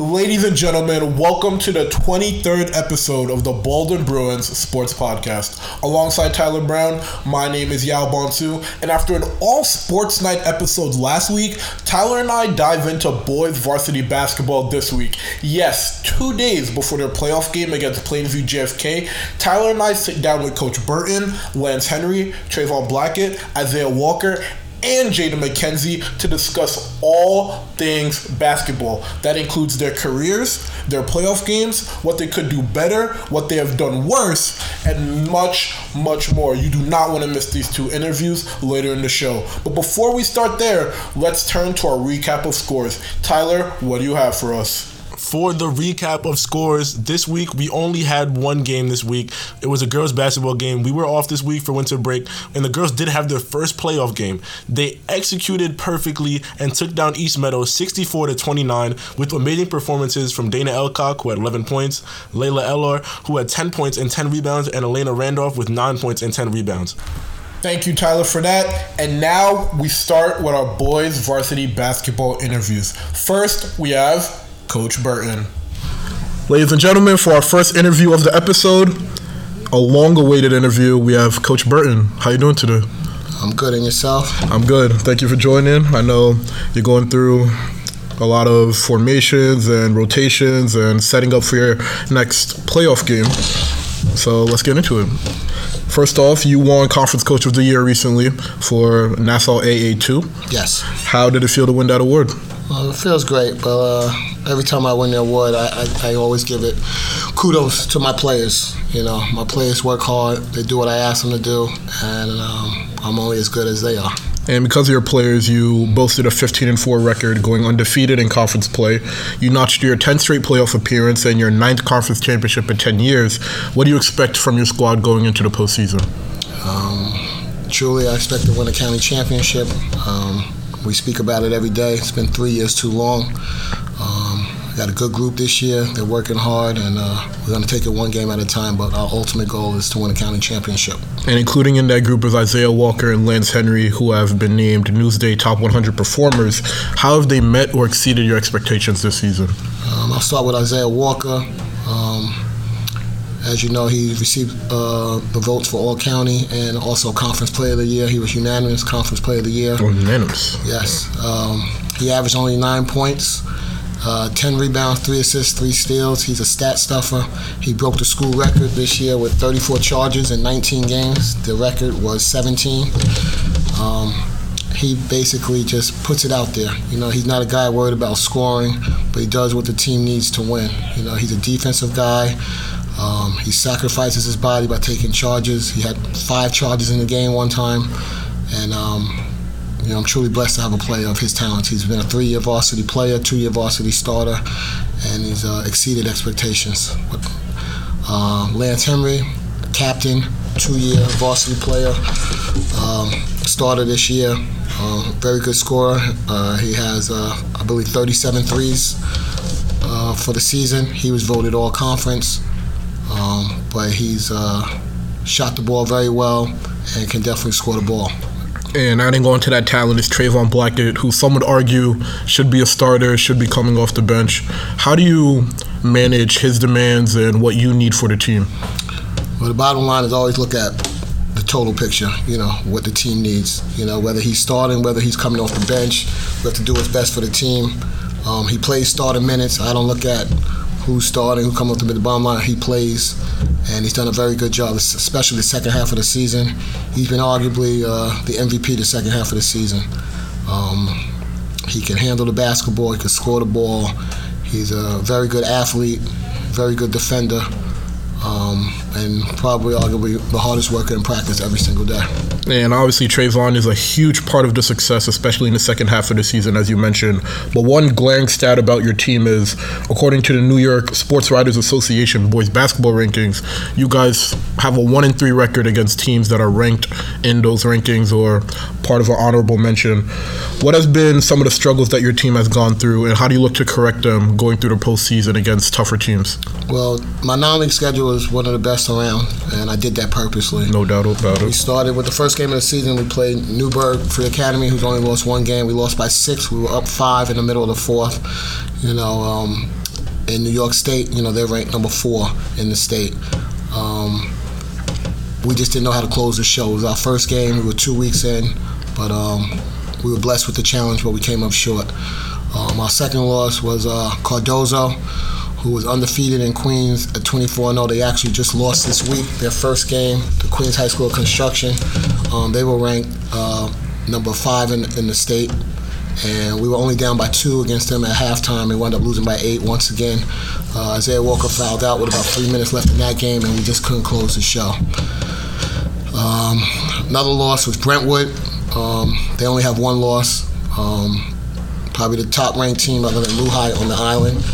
Ladies and gentlemen, welcome to the 23rd episode of the Baldwin Bruins Sports Podcast. Alongside Tyler Brown, my name is Yao Bonsu, and after an all sports night episode last week, Tyler and I dive into boys varsity basketball this week. Yes, two days before their playoff game against Plainview JFK, Tyler and I sit down with Coach Burton, Lance Henry, Trayvon Blackett, Isaiah Walker, and Jaden McKenzie to discuss all things basketball. That includes their careers, their playoff games, what they could do better, what they have done worse, and much, much more. You do not want to miss these two interviews later in the show. But before we start there, let's turn to our recap of scores. Tyler, what do you have for us? For the recap of scores this week we only had one game this week it was a girls basketball game we were off this week for winter break and the girls did have their first playoff game they executed perfectly and took down east meadow 64 to 29 with amazing performances from dana elcock who had 11 points layla Ellor, who had 10 points and 10 rebounds and elena randolph with 9 points and 10 rebounds Thank you, Tyler, for that. And now we start with our boys varsity basketball interviews. First, we have Coach Burton. Ladies and gentlemen, for our first interview of the episode, a long-awaited interview, we have Coach Burton. How you doing today? I'm good, and yourself? I'm good. Thank you for joining. I know you're going through a lot of formations and rotations and setting up for your next playoff game. So let's get into it. First off, you won Conference Coach of the Year recently for Nassau AA2. Yes. How did it feel to win that award? Well, it feels great, but uh, every time I win the award, I, I, I, always give it kudos to my players. You know, my players work hard, they do what I ask them to do, and um, I'm only as good as they are. And because of your players, you boasted a 15 and 4 record, going undefeated in conference play. You notched your 10th straight playoff appearance and your ninth conference championship in 10 years. What do you expect from your squad going into the postseason? Um, truly, I expect to win a county championship. Um, we speak about it every day. It's been three years too long. Um, got a good group this year. They're working hard, and uh, we're going to take it one game at a time. But our ultimate goal is to win a county championship. And including in that group is Isaiah Walker and Lance Henry, who have been named Newsday Top 100 performers. How have they met or exceeded your expectations this season? Um, I'll start with Isaiah Walker. Um, as you know, he received uh, the votes for All County and also Conference Player of the Year. He was unanimous Conference Player of the Year. Oh, unanimous. Yes. Um, he averaged only nine points, uh, 10 rebounds, three assists, three steals. He's a stat stuffer. He broke the school record this year with 34 charges in 19 games. The record was 17. Um, he basically just puts it out there. You know, he's not a guy worried about scoring, but he does what the team needs to win. You know, he's a defensive guy. Um, he sacrifices his body by taking charges. He had five charges in the game one time, and um, you know I'm truly blessed to have a player of his talents. He's been a three-year varsity player, two-year varsity starter, and he's uh, exceeded expectations. Uh, Lance Henry, captain, two-year varsity player, um, starter this year. Uh, very good scorer. Uh, he has, uh, I believe, 37 threes uh, for the season. He was voted all conference. Um, but he's uh, shot the ball very well and can definitely score the ball. And adding on to into that talent is Trayvon Blackett, who some would argue should be a starter, should be coming off the bench. How do you manage his demands and what you need for the team? Well, the bottom line is always look at the total picture, you know, what the team needs. You know, whether he's starting, whether he's coming off the bench, we have to do what's best for the team. Um, he plays starting minutes. I don't look at who's starting, who comes up to be the bottom line. He plays, and he's done a very good job, especially the second half of the season. He's been arguably uh, the MVP the second half of the season. Um, he can handle the basketball. He can score the ball. He's a very good athlete, very good defender um, and probably arguably the hardest worker in practice every single day. And obviously, Trayvon is a huge part of the success, especially in the second half of the season, as you mentioned. But one glaring stat about your team is, according to the New York Sports Writers Association boys basketball rankings, you guys have a one in three record against teams that are ranked in those rankings or part of an honorable mention. What has been some of the struggles that your team has gone through, and how do you look to correct them going through the postseason against tougher teams? Well, my non-league schedule was one of the best around, and I did that purposely. No doubt about it. We started with the first game of the season. We played Newburgh Free Academy, who's only lost one game. We lost by six. We were up five in the middle of the fourth. You know, um, in New York State, you know, they're ranked number four in the state. Um, we just didn't know how to close the show. It was our first game. We were two weeks in, but um, we were blessed with the challenge, but we came up short. Um, our second loss was uh, Cardozo, who was undefeated in Queens at 24-0. They actually just lost this week, their first game, the Queens High School of Construction. Um, they were ranked uh, number five in, in the state and we were only down by two against them at halftime. We wound up losing by eight once again. Uh, Isaiah Walker fouled out with about three minutes left in that game, and we just couldn't close the show. Um, another loss was Brentwood. Um, they only have one loss. Um, probably the top ranked team other than LuHi on the island.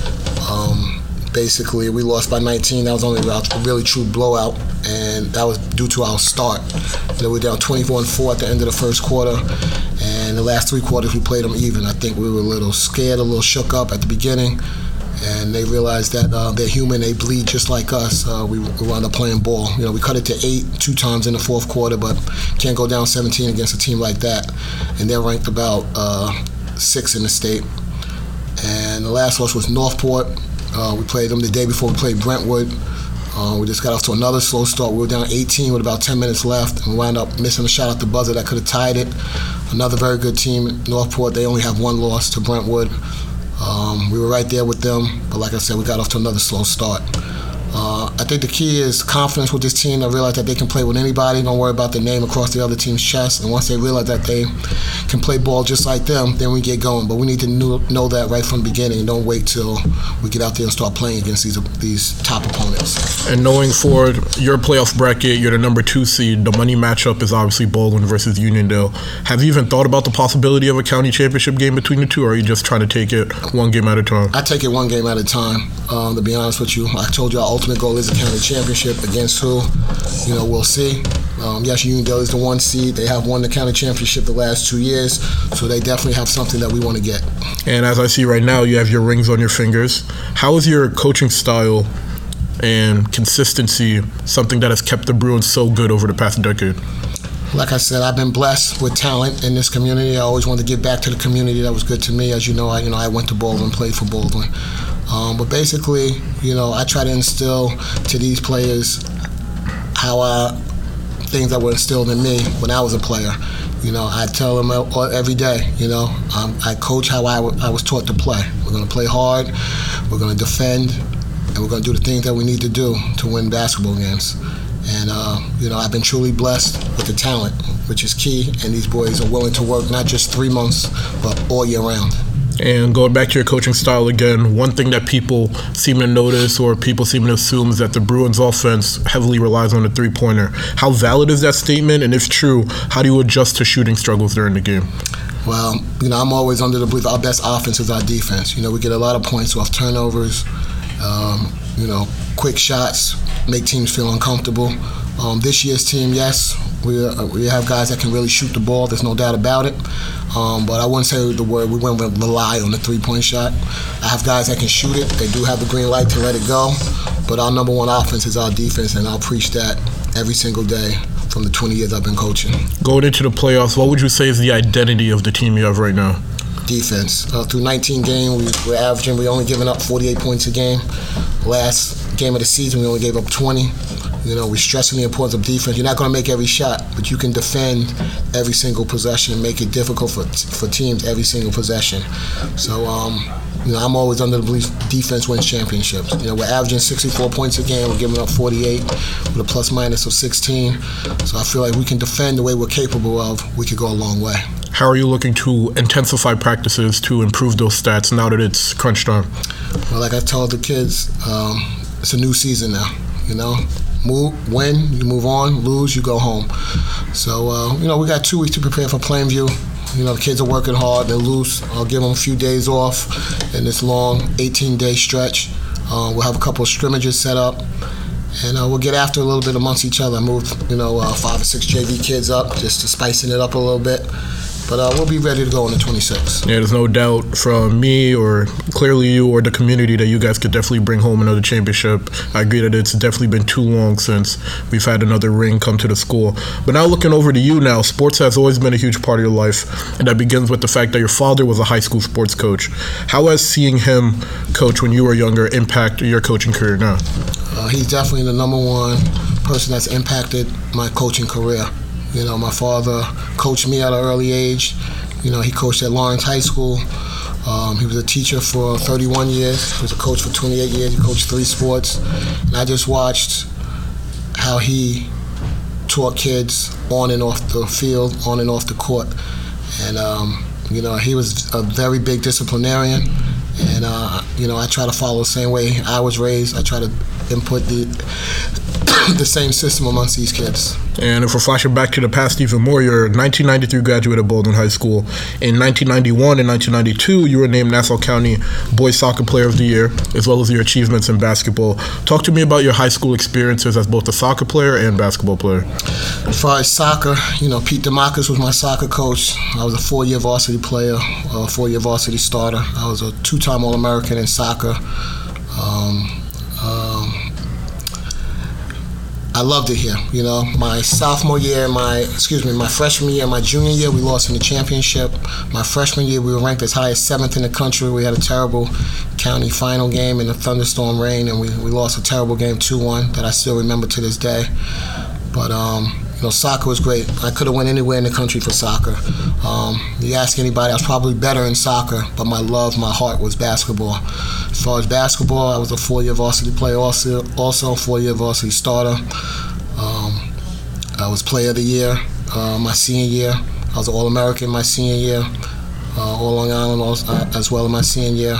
Basically, we lost by 19. That was only a really true blowout, and that was due to our start. You know, we were down 24 and 4 at the end of the first quarter, and the last three quarters we played them even. I think we were a little scared, a little shook up at the beginning and they realized that uh, they're human. They bleed just like us. Uh, we, we wound up playing ball. You know, we cut it to eight two times in the fourth quarter, but can't go down 17 against a team like that. And they're ranked about uh, six in the state. And the last loss was Northport. Uh, we played them the day before we played Brentwood. Uh, we just got off to another slow start. We were down 18 with about 10 minutes left, and we wound up missing a shot at the buzzer that could have tied it. Another very good team, Northport. They only have one loss to Brentwood. Um, we were right there with them, but like I said, we got off to another slow start. Uh, I think the key is confidence with this team. I realize that they can play with anybody. Don't worry about the name across the other team's chest. And once they realize that they can play ball just like them, then we get going. But we need to know, know that right from the beginning. Don't wait till we get out there and start playing against these these top opponents. And knowing for your playoff bracket, you're the number two seed. The money matchup is obviously Baldwin versus Uniondale. Have you even thought about the possibility of a county championship game between the two, or are you just trying to take it one game at a time? I take it one game at a time. Um, to be honest with you, I told you our ultimate goal is a county championship. Against who? You know, we'll see. Um, yes, Uniondale is the one seed. They have won the county championship the last two years, so they definitely have something that we want to get. And as I see right now, you have your rings on your fingers. How is your coaching style and consistency something that has kept the Bruins so good over the past decade? Like I said, I've been blessed with talent in this community. I always wanted to give back to the community that was good to me. As you know, I you know I went to Baldwin, played for Baldwin. Um, but basically, you know, I try to instill to these players how I, things that were instilled in me when I was a player. You know, I tell them every day, you know, um, I coach how I, w- I was taught to play. We're going to play hard, we're going to defend, and we're going to do the things that we need to do to win basketball games. And, uh, you know, I've been truly blessed with the talent, which is key, and these boys are willing to work not just three months, but all year round. And going back to your coaching style again, one thing that people seem to notice or people seem to assume is that the Bruins offense heavily relies on the three pointer. How valid is that statement? And if true, how do you adjust to shooting struggles during the game? Well, you know, I'm always under the belief our best offense is our defense. You know, we get a lot of points off turnovers, um, you know, quick shots, make teams feel uncomfortable. Um, this year's team, yes, we, uh, we have guys that can really shoot the ball. There's no doubt about it. Um, but I wouldn't say the word we with rely on the three point shot. I have guys that can shoot it. They do have the green light to let it go. But our number one offense is our defense, and I'll preach that every single day from the 20 years I've been coaching. Going into the playoffs, what would you say is the identity of the team you have right now? Defense. Uh, through 19 games, we, we're averaging, we only giving up 48 points a game. Last game of the season, we only gave up 20. You know, we're stressing the importance of defense. You're not going to make every shot, but you can defend every single possession and make it difficult for for teams every single possession. So, um, you know, I'm always under the belief defense wins championships. You know, we're averaging 64 points a game. We're giving up 48 with a plus minus of 16. So I feel like we can defend the way we're capable of. We could go a long way. How are you looking to intensify practices to improve those stats now that it's crunch time? Well, like I told the kids, um, it's a new season now. You know, move, win, you move on, lose, you go home. So, uh, you know, we got two weeks to prepare for Plainview. You know, the kids are working hard, they're loose. I'll give them a few days off in this long 18 day stretch. Uh, we'll have a couple of scrimmages set up. And uh, we'll get after a little bit amongst each other. I Move, you know, uh, five or six JV kids up just to spicing it up a little bit. But uh, we'll be ready to go on the 26th. Yeah, there's no doubt from me or clearly you or the community that you guys could definitely bring home another championship. I agree that it's definitely been too long since we've had another ring come to the school. But now looking over to you now, sports has always been a huge part of your life, and that begins with the fact that your father was a high school sports coach. How has seeing him coach when you were younger impact your coaching career now? Uh, he's definitely the number one person that's impacted my coaching career. You know, my father coached me at an early age. You know, he coached at Lawrence High School. Um, he was a teacher for 31 years. He was a coach for 28 years. He coached three sports. And I just watched how he taught kids on and off the field, on and off the court. And, um, you know, he was a very big disciplinarian. And, uh, you know, I try to follow the same way I was raised. I try to input the the same system amongst these kids. And if we're flashing back to the past even more, you're a 1993 graduate of Baldwin High School. In 1991 and 1992, you were named Nassau County Boys Soccer Player of the Year, as well as your achievements in basketball. Talk to me about your high school experiences as both a soccer player and basketball player. As far as soccer, you know, Pete Demarcus was my soccer coach. I was a four-year varsity player, a four-year varsity starter. I was a two-time All-American in soccer. Um, um, I loved it here. You know, my sophomore year, my excuse me, my freshman year, my junior year, we lost in the championship. My freshman year, we were ranked as high as seventh in the country. We had a terrible county final game in a thunderstorm rain, and we, we lost a terrible game, two one, that I still remember to this day. But um, you know, soccer was great. I could have went anywhere in the country for soccer. Um, you ask anybody, I was probably better in soccer, but my love, my heart was basketball. As far as basketball, I was a four-year varsity player, also, also four-year varsity starter. Um, I was player of the year uh, my senior year. I was an All-American my senior year, uh, All Long Island also, uh, as well in my senior year.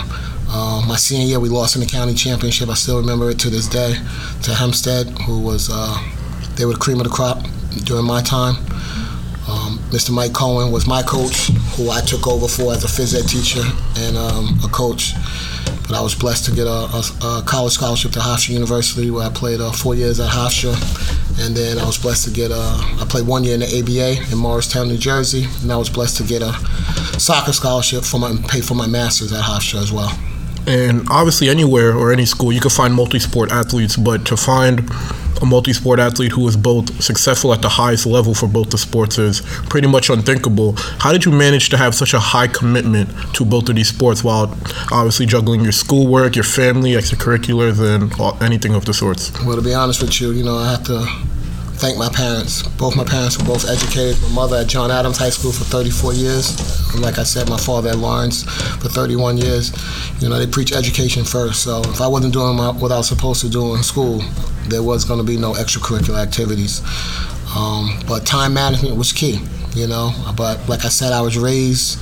Uh, my senior year, we lost in the county championship. I still remember it to this day to Hempstead, who was uh, they were the cream of the crop during my time. Um, Mr. Mike Cohen was my coach, who I took over for as a phys ed teacher and um, a coach. But I was blessed to get a, a, a, college scholarship to Hofstra University, where I played uh, four years at Hofstra. And then I was blessed to get a, I played one year in the ABA in Morristown, New Jersey. And I was blessed to get a soccer scholarship for my, pay for my master's at Hofstra as well. And obviously, anywhere or any school, you can find multi sport athletes, but to find a multi-sport athlete who is both successful at the highest level for both the sports is pretty much unthinkable. How did you manage to have such a high commitment to both of these sports while obviously juggling your schoolwork, your family, extracurriculars, and anything of the sorts? Well, to be honest with you, you know, I have to thank my parents. Both my parents were both educated. My mother at John Adams High School for 34 years. And like I said, my father at Lawrence for 31 years. You know, they preach education first. So if I wasn't doing my, what I was supposed to do in school, there was going to be no extracurricular activities. Um, but time management was key, you know. But like I said, I was raised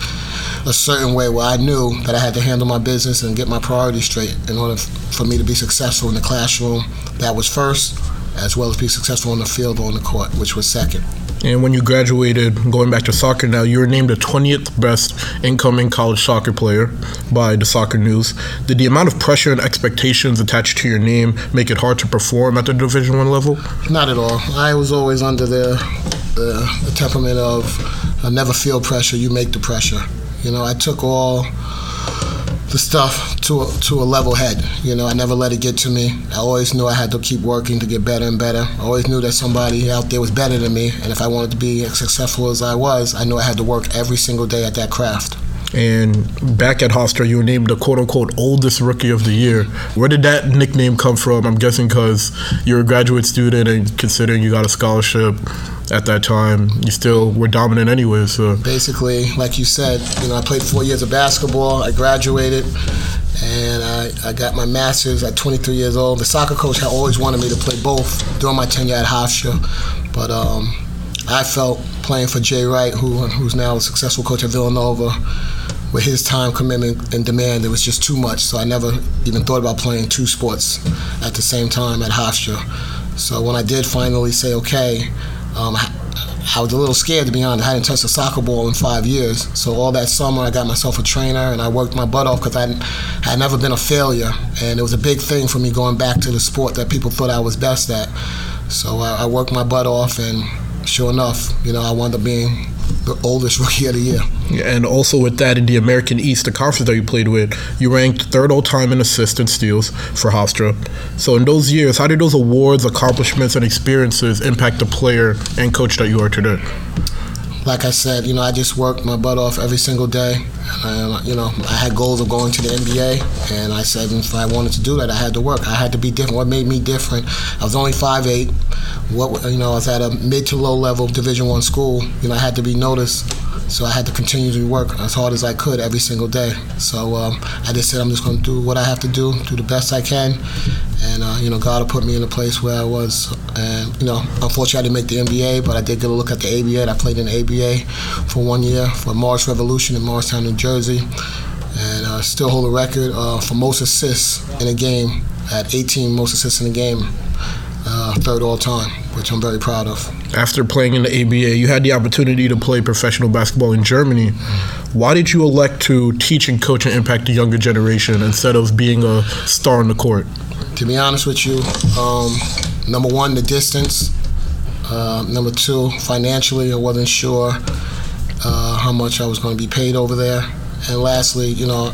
a certain way where I knew that I had to handle my business and get my priorities straight in order for me to be successful in the classroom. That was first as well as be successful on the field or on the court, which was second. And when you graduated, going back to soccer now, you were named the 20th best incoming college soccer player by the Soccer News. Did the amount of pressure and expectations attached to your name make it hard to perform at the Division One level? Not at all. I was always under the, the, the temperament of I never feel pressure. You make the pressure. You know, I took all the stuff to a, to a level head. You know, I never let it get to me. I always knew I had to keep working to get better and better. I always knew that somebody out there was better than me, and if I wanted to be as successful as I was, I knew I had to work every single day at that craft. And back at Hofstra, you were named the quote unquote oldest rookie of the year. Where did that nickname come from? I'm guessing because you're a graduate student and considering you got a scholarship at that time, you still were dominant anyway. So basically, like you said, you know, I played four years of basketball. I graduated, and I, I got my master's at 23 years old. The soccer coach had always wanted me to play both during my tenure at Hofstra, but um, I felt playing for Jay Wright, who who's now a successful coach at Villanova, with his time commitment and demand, it was just too much. So I never even thought about playing two sports at the same time at Hofstra. So when I did finally say okay, um, I was a little scared to be honest. I hadn't touched a soccer ball in five years. So all that summer, I got myself a trainer and I worked my butt off because I had never been a failure, and it was a big thing for me going back to the sport that people thought I was best at. So I, I worked my butt off, and sure enough, you know, I wound up being the oldest rookie of the year. And also with that, in the American East, the conference that you played with, you ranked third all time in assists and steals for Hofstra. So in those years, how did those awards, accomplishments, and experiences impact the player and coach that you are today? like I said, you know, I just worked my butt off every single day. And, uh, you know, I had goals of going to the NBA, and I said if I wanted to do that, I had to work. I had to be different. What made me different? I was only five eight. What you know, I was at a mid to low level Division One school. You know, I had to be noticed so I had to continue to work as hard as I could every single day. So um, I just said I'm just going to do what I have to do, do the best I can, and uh, you know God will put me in a place where I was. And you know, unfortunately, I didn't make the NBA, but I did get a look at the ABA. And I played in the ABA for one year for Morris Revolution in Morristown, New Jersey, and uh, still hold a record uh, for most assists in a game at 18 most assists in a game uh, third all time, which I'm very proud of. After playing in the ABA, you had the opportunity to play professional basketball in Germany. Why did you elect to teach and coach and impact the younger generation instead of being a star on the court? To be honest with you, um, number one, the distance. Uh, number two, financially, I wasn't sure uh, how much I was going to be paid over there. And lastly, you know,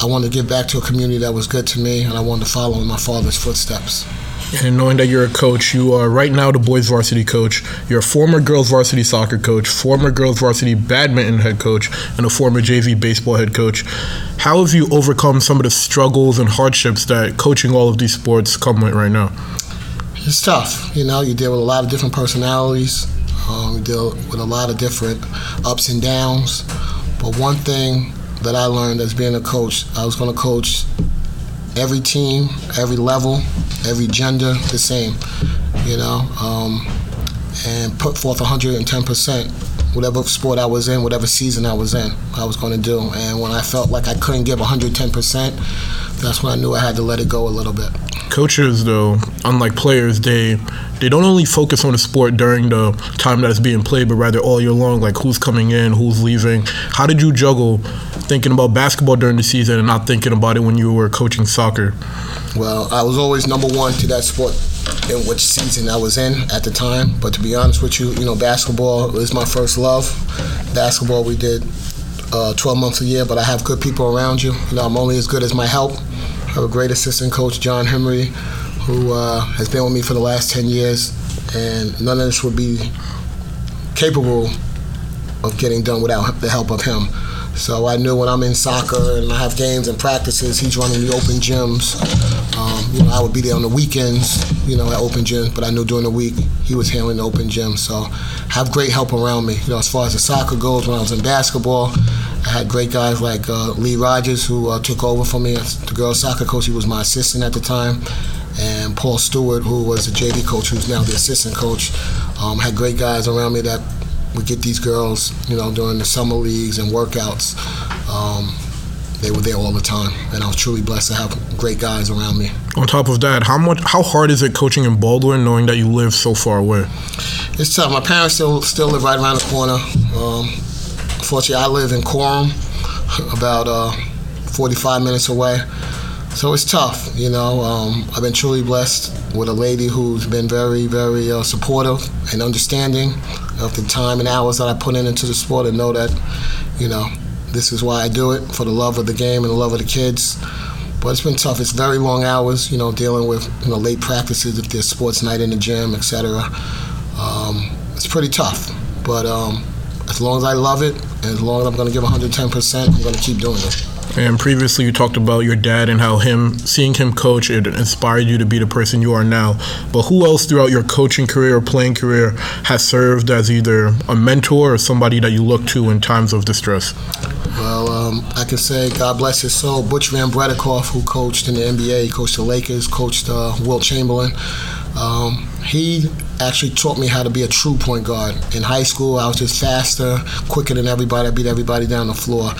I wanted to give back to a community that was good to me, and I wanted to follow in my father's footsteps. And knowing that you're a coach, you are right now the boys varsity coach. You're a former girls varsity soccer coach, former girls varsity badminton head coach, and a former JV baseball head coach. How have you overcome some of the struggles and hardships that coaching all of these sports come with right now? It's tough. You know, you deal with a lot of different personalities. Um, you deal with a lot of different ups and downs. But one thing that I learned as being a coach, I was going to coach every team, every level, every gender the same, you know, um, and put forth 110%. Whatever sport I was in, whatever season I was in, I was going to do. And when I felt like I couldn't give 110%, that's when I knew I had to let it go a little bit. Coaches, though, unlike players, they they don't only focus on the sport during the time that it's being played, but rather all year long, like who's coming in, who's leaving. How did you juggle thinking about basketball during the season and not thinking about it when you were coaching soccer? Well, I was always number one to that sport in which season I was in at the time. But to be honest with you, you know, basketball is my first love. Basketball, we did uh, 12 months a year, but I have good people around you. You know, I'm only as good as my help. I have a great assistant coach, John Henry, who uh, has been with me for the last 10 years, and none of this would be capable of getting done without the help of him. So I knew when I'm in soccer and I have games and practices, he's running the open gyms. Um, you know, I would be there on the weekends, you know, at open gyms, but I knew during the week he was handling the open gym. So I have great help around me. You know, as far as the soccer goes, when I was in basketball, I had great guys like uh, Lee Rogers, who uh, took over for me as the girls' soccer coach. He was my assistant at the time. And Paul Stewart, who was the JV coach, who's now the assistant coach, um, had great guys around me that would get these girls, you know, during the summer leagues and workouts. Um, they were there all the time, and I was truly blessed to have great guys around me. On top of that, how much, how hard is it coaching in Baldwin, knowing that you live so far away? It's tough. My parents still still live right around the corner. Um, fortunately, I live in Coram, about uh, 45 minutes away. So it's tough, you know. Um, I've been truly blessed with a lady who's been very, very uh, supportive and understanding of the time and hours that I put in into the sport and know that, you know, this is why I do it for the love of the game and the love of the kids. But it's been tough. It's very long hours, you know, dealing with you know late practices if there's sports night in the gym, etc. Um, it's pretty tough. But um, as long as I love it, as long as I'm going to give 110%, I'm going to keep doing it. And previously, you talked about your dad and how him seeing him coach it inspired you to be the person you are now. But who else throughout your coaching career or playing career has served as either a mentor or somebody that you look to in times of distress? Well, um, I can say God bless his soul. Butch Van Breda Kolff, who coached in the NBA, coached the Lakers, coached uh, Wilt Chamberlain. Um, he actually taught me how to be a true point guard. In high school, I was just faster, quicker than everybody. I beat everybody down the floor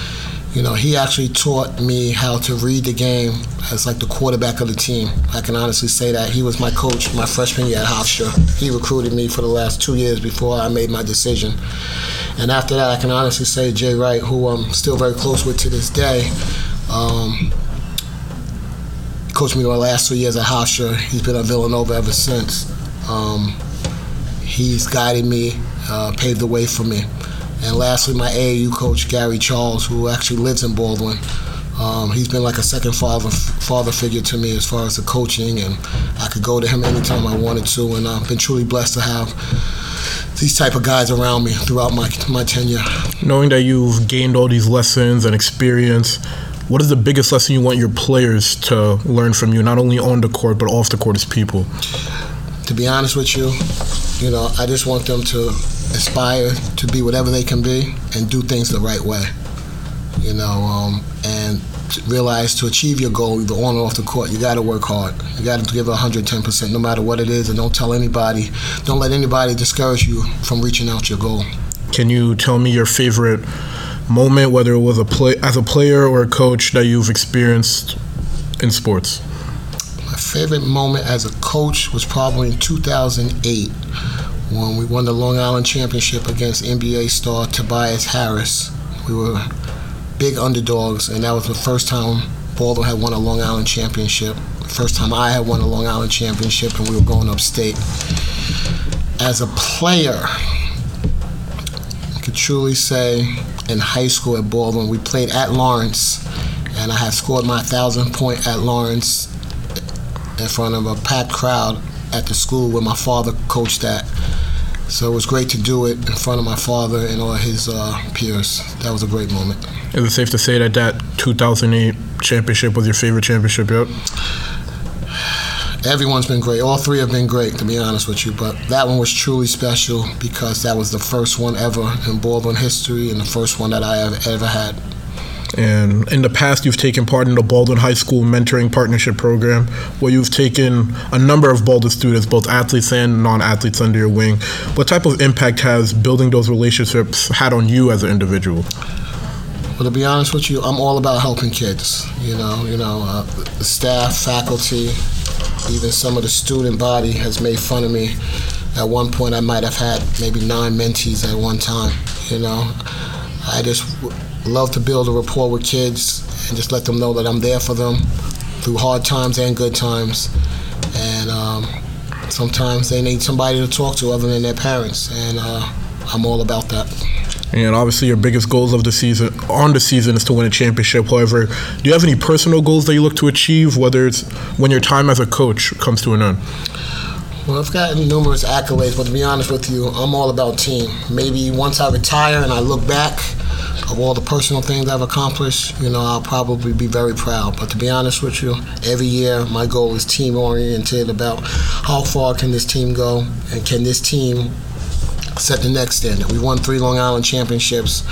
you know, he actually taught me how to read the game as like the quarterback of the team. I can honestly say that he was my coach my freshman year at Hofstra. He recruited me for the last two years before I made my decision. And after that, I can honestly say Jay Wright, who I'm still very close with to this day, um, coached me the last two years at Hofstra. He's been at Villanova ever since. Um, he's guided me, uh, paved the way for me. And lastly, my AAU coach, Gary Charles, who actually lives in Baldwin. Um, he's been like a second father father figure to me as far as the coaching, and I could go to him anytime I wanted to. And I've been truly blessed to have these type of guys around me throughout my my tenure. Knowing that you've gained all these lessons and experience, what is the biggest lesson you want your players to learn from you, not only on the court but off the court as people? To be honest with you, you know, I just want them to aspire to be whatever they can be and do things the right way. You know, um, and realize to achieve your goal, either on or off the court, you got to work hard. You got to give 110%, no matter what it is, and don't tell anybody, don't let anybody discourage you from reaching out your goal. Can you tell me your favorite moment, whether it was a play as a player or a coach, that you've experienced in sports? My favorite moment as a coach was probably in 2008 when we won the Long Island Championship against NBA star Tobias Harris. We were big underdogs, and that was the first time Baldwin had won a Long Island championship. First time I had won a Long Island championship, and we were going upstate. As a player, could truly say in high school at Baldwin, we played at Lawrence, and I had scored my thousand point at Lawrence in front of a packed crowd at the school where my father coached at. So it was great to do it in front of my father and all his uh, peers. That was a great moment. Is it safe to say that that 2008 championship was your favorite championship yet? Everyone's been great. All three have been great, to be honest with you. But that one was truly special because that was the first one ever in Baldwin history and the first one that I have ever had. And in the past, you've taken part in the Baldwin High School Mentoring Partnership Program, where you've taken a number of Baldwin students, both athletes and non athletes, under your wing. What type of impact has building those relationships had on you as an individual? Well, to be honest with you, I'm all about helping kids. You know, you know, uh, staff, faculty, even some of the student body has made fun of me. At one point, I might have had maybe nine mentees at one time. You know, I just love to build a rapport with kids and just let them know that I'm there for them through hard times and good times. And um, sometimes they need somebody to talk to other than their parents, and uh, I'm all about that. And obviously, your biggest goals of the season on the season is to win a championship. However, do you have any personal goals that you look to achieve, whether it's when your time as a coach comes to an end? Well, I've gotten numerous accolades, but to be honest with you, I'm all about team. Maybe once I retire and I look back of all the personal things I've accomplished, you know, I'll probably be very proud. But to be honest with you, every year my goal is team oriented about how far can this team go and can this team set the next standard. We won three Long Island championships.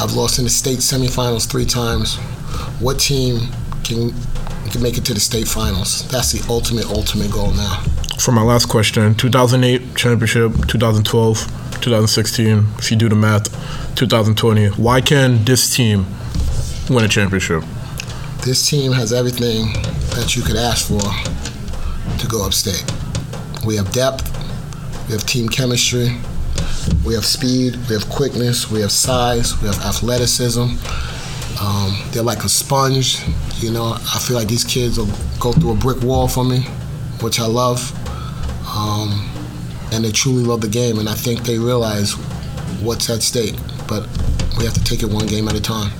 I've lost in the state semifinals three times. What team can can make it to the state finals? That's the ultimate, ultimate goal now. For my last question, 2008 championship, 2012, 2016. If you do the math, 2020. Why can this team win a championship? This team has everything that you could ask for to go upstate. We have depth. We have team chemistry. We have speed, we have quickness, we have size, we have athleticism. Um, they're like a sponge. You know, I feel like these kids will go through a brick wall for me, which I love. Um, and they truly love the game, and I think they realize what's at stake. But we have to take it one game at a time.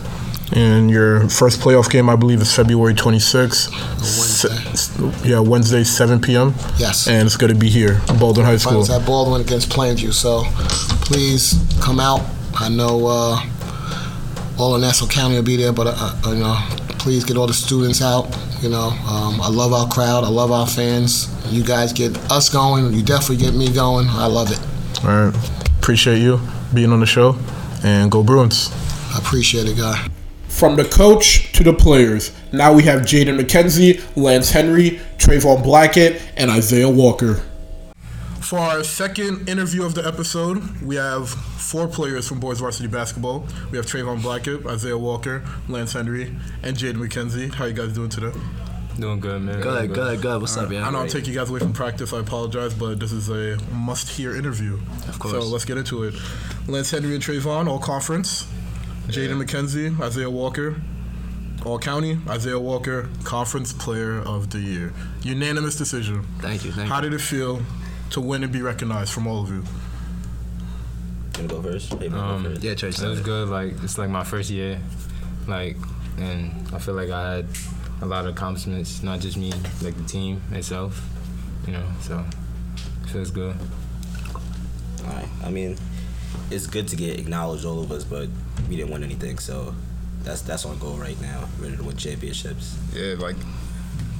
And your first playoff game, I believe, is February 26th. Wednesday. Yeah, Wednesday, 7 p.m. Yes. And it's going to be here, Baldwin High School. Finals at Baldwin against Plainview. So please come out. I know uh, all of Nassau County will be there, but uh, uh, you know, please get all the students out. You know, um, I love our crowd. I love our fans. You guys get us going. You definitely get me going. I love it. All right. Appreciate you being on the show, and go Bruins. I appreciate it, guy. From the coach to the players, now we have Jaden McKenzie, Lance Henry, Trayvon Blackett, and Isaiah Walker. For our second interview of the episode, we have four players from boys varsity basketball. We have Trayvon Blackett, Isaiah Walker, Lance Henry, and Jaden McKenzie. How you guys doing today? Doing good, man. Good, Doing good, good. What's up, I yeah? know I'm taking you guys away from practice. I apologize, but this is a must-hear interview. Of course. So let's get into it. Lance Henry and Trayvon, all conference. Jaden McKenzie, Isaiah Walker, all county. Isaiah Walker, conference player of the year. Unanimous decision. Thank you, thank How you. did it feel to win and be recognized from all of you? gonna go first? Hey, go Um, first. Yeah, Trace. It was good. Like it's like my first year, like, and I feel like I had a lot of accomplishments. Not just me, like the team itself. You know, so it feels good. Alright. I mean, it's good to get acknowledged, all of us, but we didn't win anything, so that's that's our goal right now. Ready to win championships. Yeah, like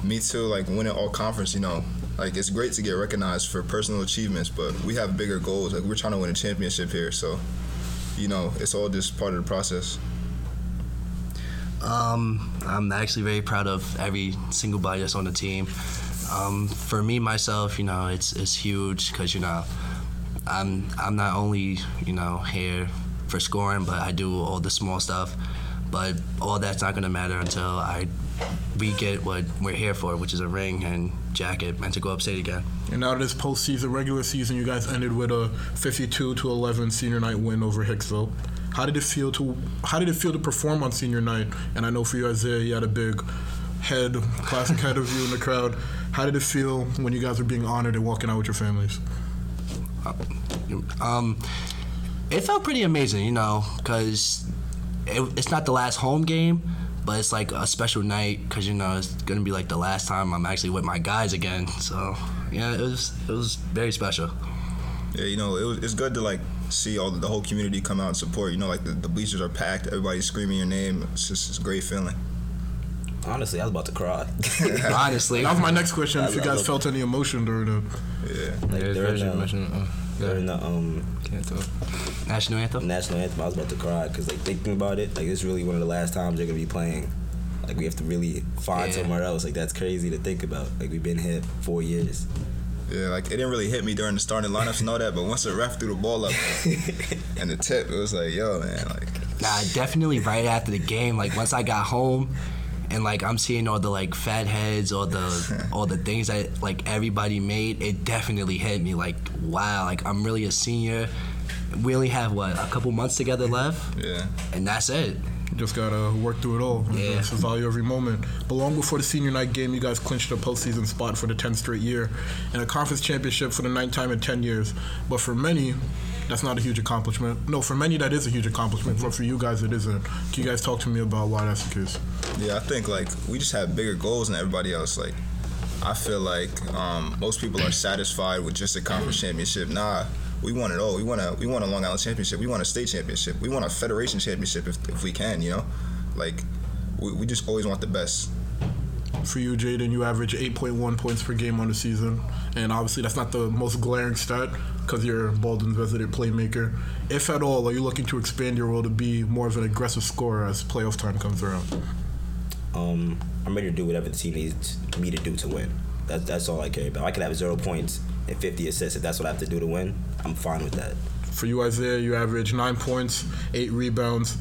me too. Like winning all conference, you know, like it's great to get recognized for personal achievements, but we have bigger goals. Like we're trying to win a championship here, so you know, it's all just part of the process. Um, I'm actually very proud of every single body that's on the team. Um, for me myself, you know, it's it's huge because you know, I'm I'm not only you know here for scoring, but I do all the small stuff. But all that's not gonna matter until I we get what we're here for, which is a ring and jacket, and to go upstate again. And now this postseason, regular season, you guys ended with a 52 to 11 senior night win over Hicksville. How did it feel to How did it feel to perform on senior night? And I know for you, Isaiah, you had a big head, classic head of you in the crowd. How did it feel when you guys were being honored and walking out with your families? Um, it felt pretty amazing, you know, because it, it's not the last home game, but it's like a special night because you know it's gonna be like the last time I'm actually with my guys again. So yeah, it was it was very special. Yeah, you know, it was, it's good to like see all the, the whole community come out and support. You know, like the, the bleachers are packed, everybody's screaming your name. It's just it's a great feeling. Honestly, I was about to cry. Honestly, That was my next question. If you I- I guys love- felt any emotion during it. Yeah. like Yeah, it's during, very the, emotional. Uh, during the um national anthem. national anthem, I was about to cry because like thinking about it, like it's really one of the last times they're gonna be playing. Like we have to really find Yeah. somewhere else. Like that's crazy to think about. Like we've been here four years. Yeah, like it didn't really hit me during the starting lineups and all that, but once the ref threw the ball up and the tip, it was like, yo, man, like Nah, definitely right after the game. Like once I got home, and like I'm seeing all the like fat heads, all the all the things that like everybody made, it definitely hit me. Like wow, like I'm really a senior. We only have what a couple months together left, yeah. and that's it. You just gotta work through it all. Yeah. Just value every moment. But long before the senior night game, you guys clinched a postseason spot for the 10th straight year and a conference championship for the ninth time in 10 years. But for many, that's not a huge accomplishment. No, for many, that is a huge accomplishment. But for you guys, it isn't. Can you guys talk to me about why that's the case? Yeah, I think like we just have bigger goals than everybody else. Like, I feel like um, most people are satisfied with just a conference championship. Nah, we want it all. We want a we want a Long Island championship. We want a state championship. We want a federation championship if, if we can. You know, like we, we just always want the best. For you, Jaden, you average 8.1 points per game on the season. And obviously, that's not the most glaring stat because you're Baldwin's resident playmaker. If at all, are you looking to expand your role to be more of an aggressive scorer as playoff time comes around? Um, I'm ready to do whatever the team needs me to do to win. That's that's all I care about. I could have zero points and 50 assists if that's what I have to do to win. I'm fine with that. For you, Isaiah, you average nine points, eight rebounds.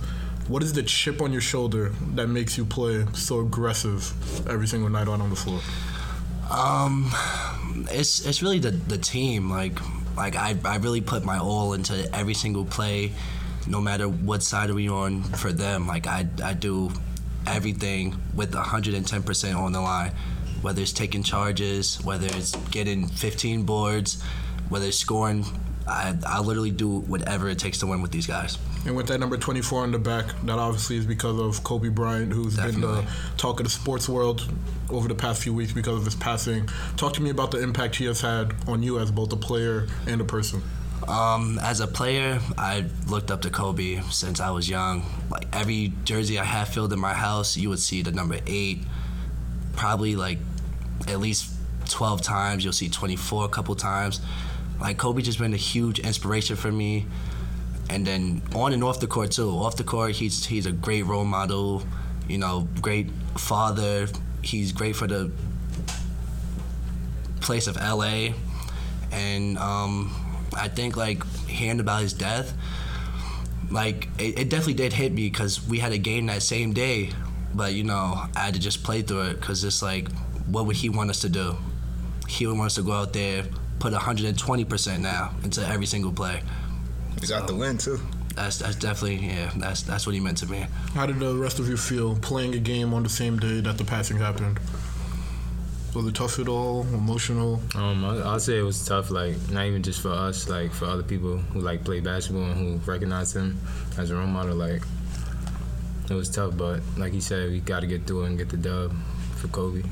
What is the chip on your shoulder that makes you play so aggressive every single night out on the floor? Um, it's it's really the the team. Like like I I really put my all into every single play, no matter what side are we on for them. Like I I do everything with 110 percent on the line, whether it's taking charges, whether it's getting 15 boards, whether it's scoring. I, I literally do whatever it takes to win with these guys. And with that number 24 on the back, that obviously is because of Kobe Bryant, who's been the talk of the sports world over the past few weeks because of his passing. Talk to me about the impact he has had on you as both a player and a person. Um, as a player, I looked up to Kobe since I was young. Like every jersey I have filled in my house, you would see the number eight, probably like at least 12 times. You'll see 24 a couple times. Like Kobe just been a huge inspiration for me. And then on and off the court too. Off the court, he's he's a great role model. You know, great father. He's great for the place of LA. And um, I think like hearing about his death, like it, it definitely did hit me because we had a game that same day, but you know I had to just play through it because it's like, what would he want us to do? He would want us to go out there, put 120 percent now into every single play. We got the win too. That's that's definitely yeah. That's that's what he meant to me. How did the rest of you feel playing a game on the same day that the passing happened? Was it tough at all? Emotional? Um, I, I'll say it was tough. Like not even just for us, like for other people who like play basketball and who recognize him as a role model. Like it was tough, but like he said, we got to get through it and get the dub for Kobe.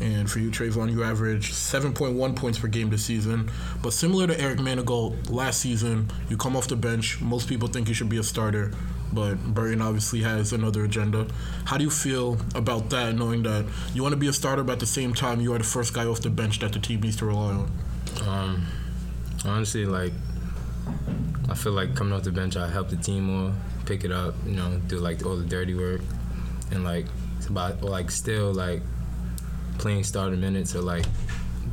And for you, Trayvon, you averaged 7.1 points per game this season. But similar to Eric Manigault last season, you come off the bench. Most people think you should be a starter, but Burton obviously has another agenda. How do you feel about that, knowing that you want to be a starter, but at the same time, you are the first guy off the bench that the team needs to rely on? Um, honestly, like I feel like coming off the bench, I help the team more, pick it up, you know, do like all the dirty work, and like it's about like still like playing starter minutes or like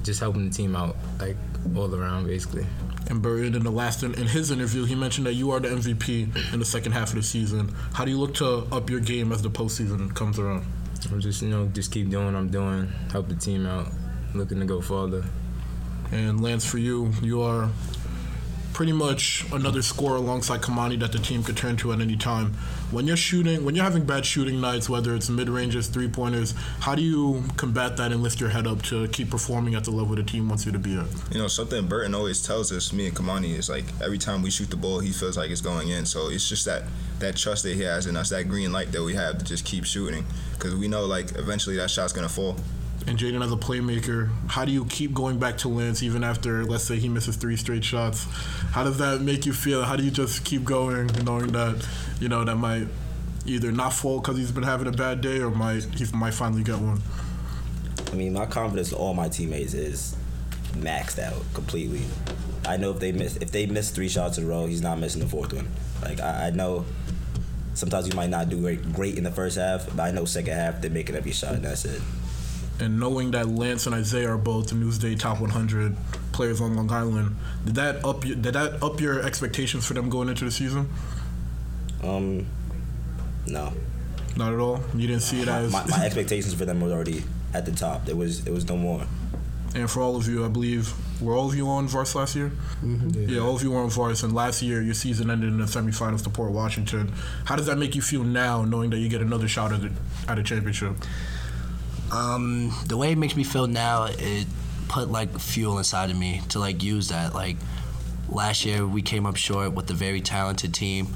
just helping the team out like all around basically. And Burton, in the last in, in his interview, he mentioned that you are the MVP in the second half of the season. How do you look to up your game as the postseason comes around? I'm just you know just keep doing what I'm doing, help the team out, looking to go farther. And Lance, for you, you are pretty much another scorer alongside Kamani that the team could turn to at any time. When you're shooting, when you're having bad shooting nights, whether it's mid ranges, three pointers, how do you combat that and lift your head up to keep performing at the level the team wants you to be at? You know, something Burton always tells us, me and Kamani, is like every time we shoot the ball, he feels like it's going in. So it's just that that trust that he has in us, that green light that we have to just keep shooting, because we know like eventually that shot's gonna fall. And Jaden, as a playmaker, how do you keep going back to Lance even after, let's say, he misses three straight shots? How does that make you feel? How do you just keep going, knowing that, you know, that might either not fall because he's been having a bad day, or might he might finally get one? I mean, my confidence in all my teammates is maxed out completely. I know if they miss if they miss three shots in a row, he's not missing the fourth one. Like I, I know sometimes you might not do great, great in the first half, but I know second half they're making every shot and that's it. And knowing that Lance and Isaiah are both the Newsday top 100 players on Long Island, did that up your, did that up your expectations for them going into the season? Um, no, Not at all. You didn't see it as. my, my expectations for them were already at the top. There was it was no more. And for all of you, I believe, were all of you on Vars last year? Mm-hmm. Yeah, all of you were on Vars. And last year, your season ended in the semifinals to Port Washington. How does that make you feel now, knowing that you get another shot at, the, at a championship? Um, the way it makes me feel now, it put like fuel inside of me to like use that. Like last year, we came up short with a very talented team,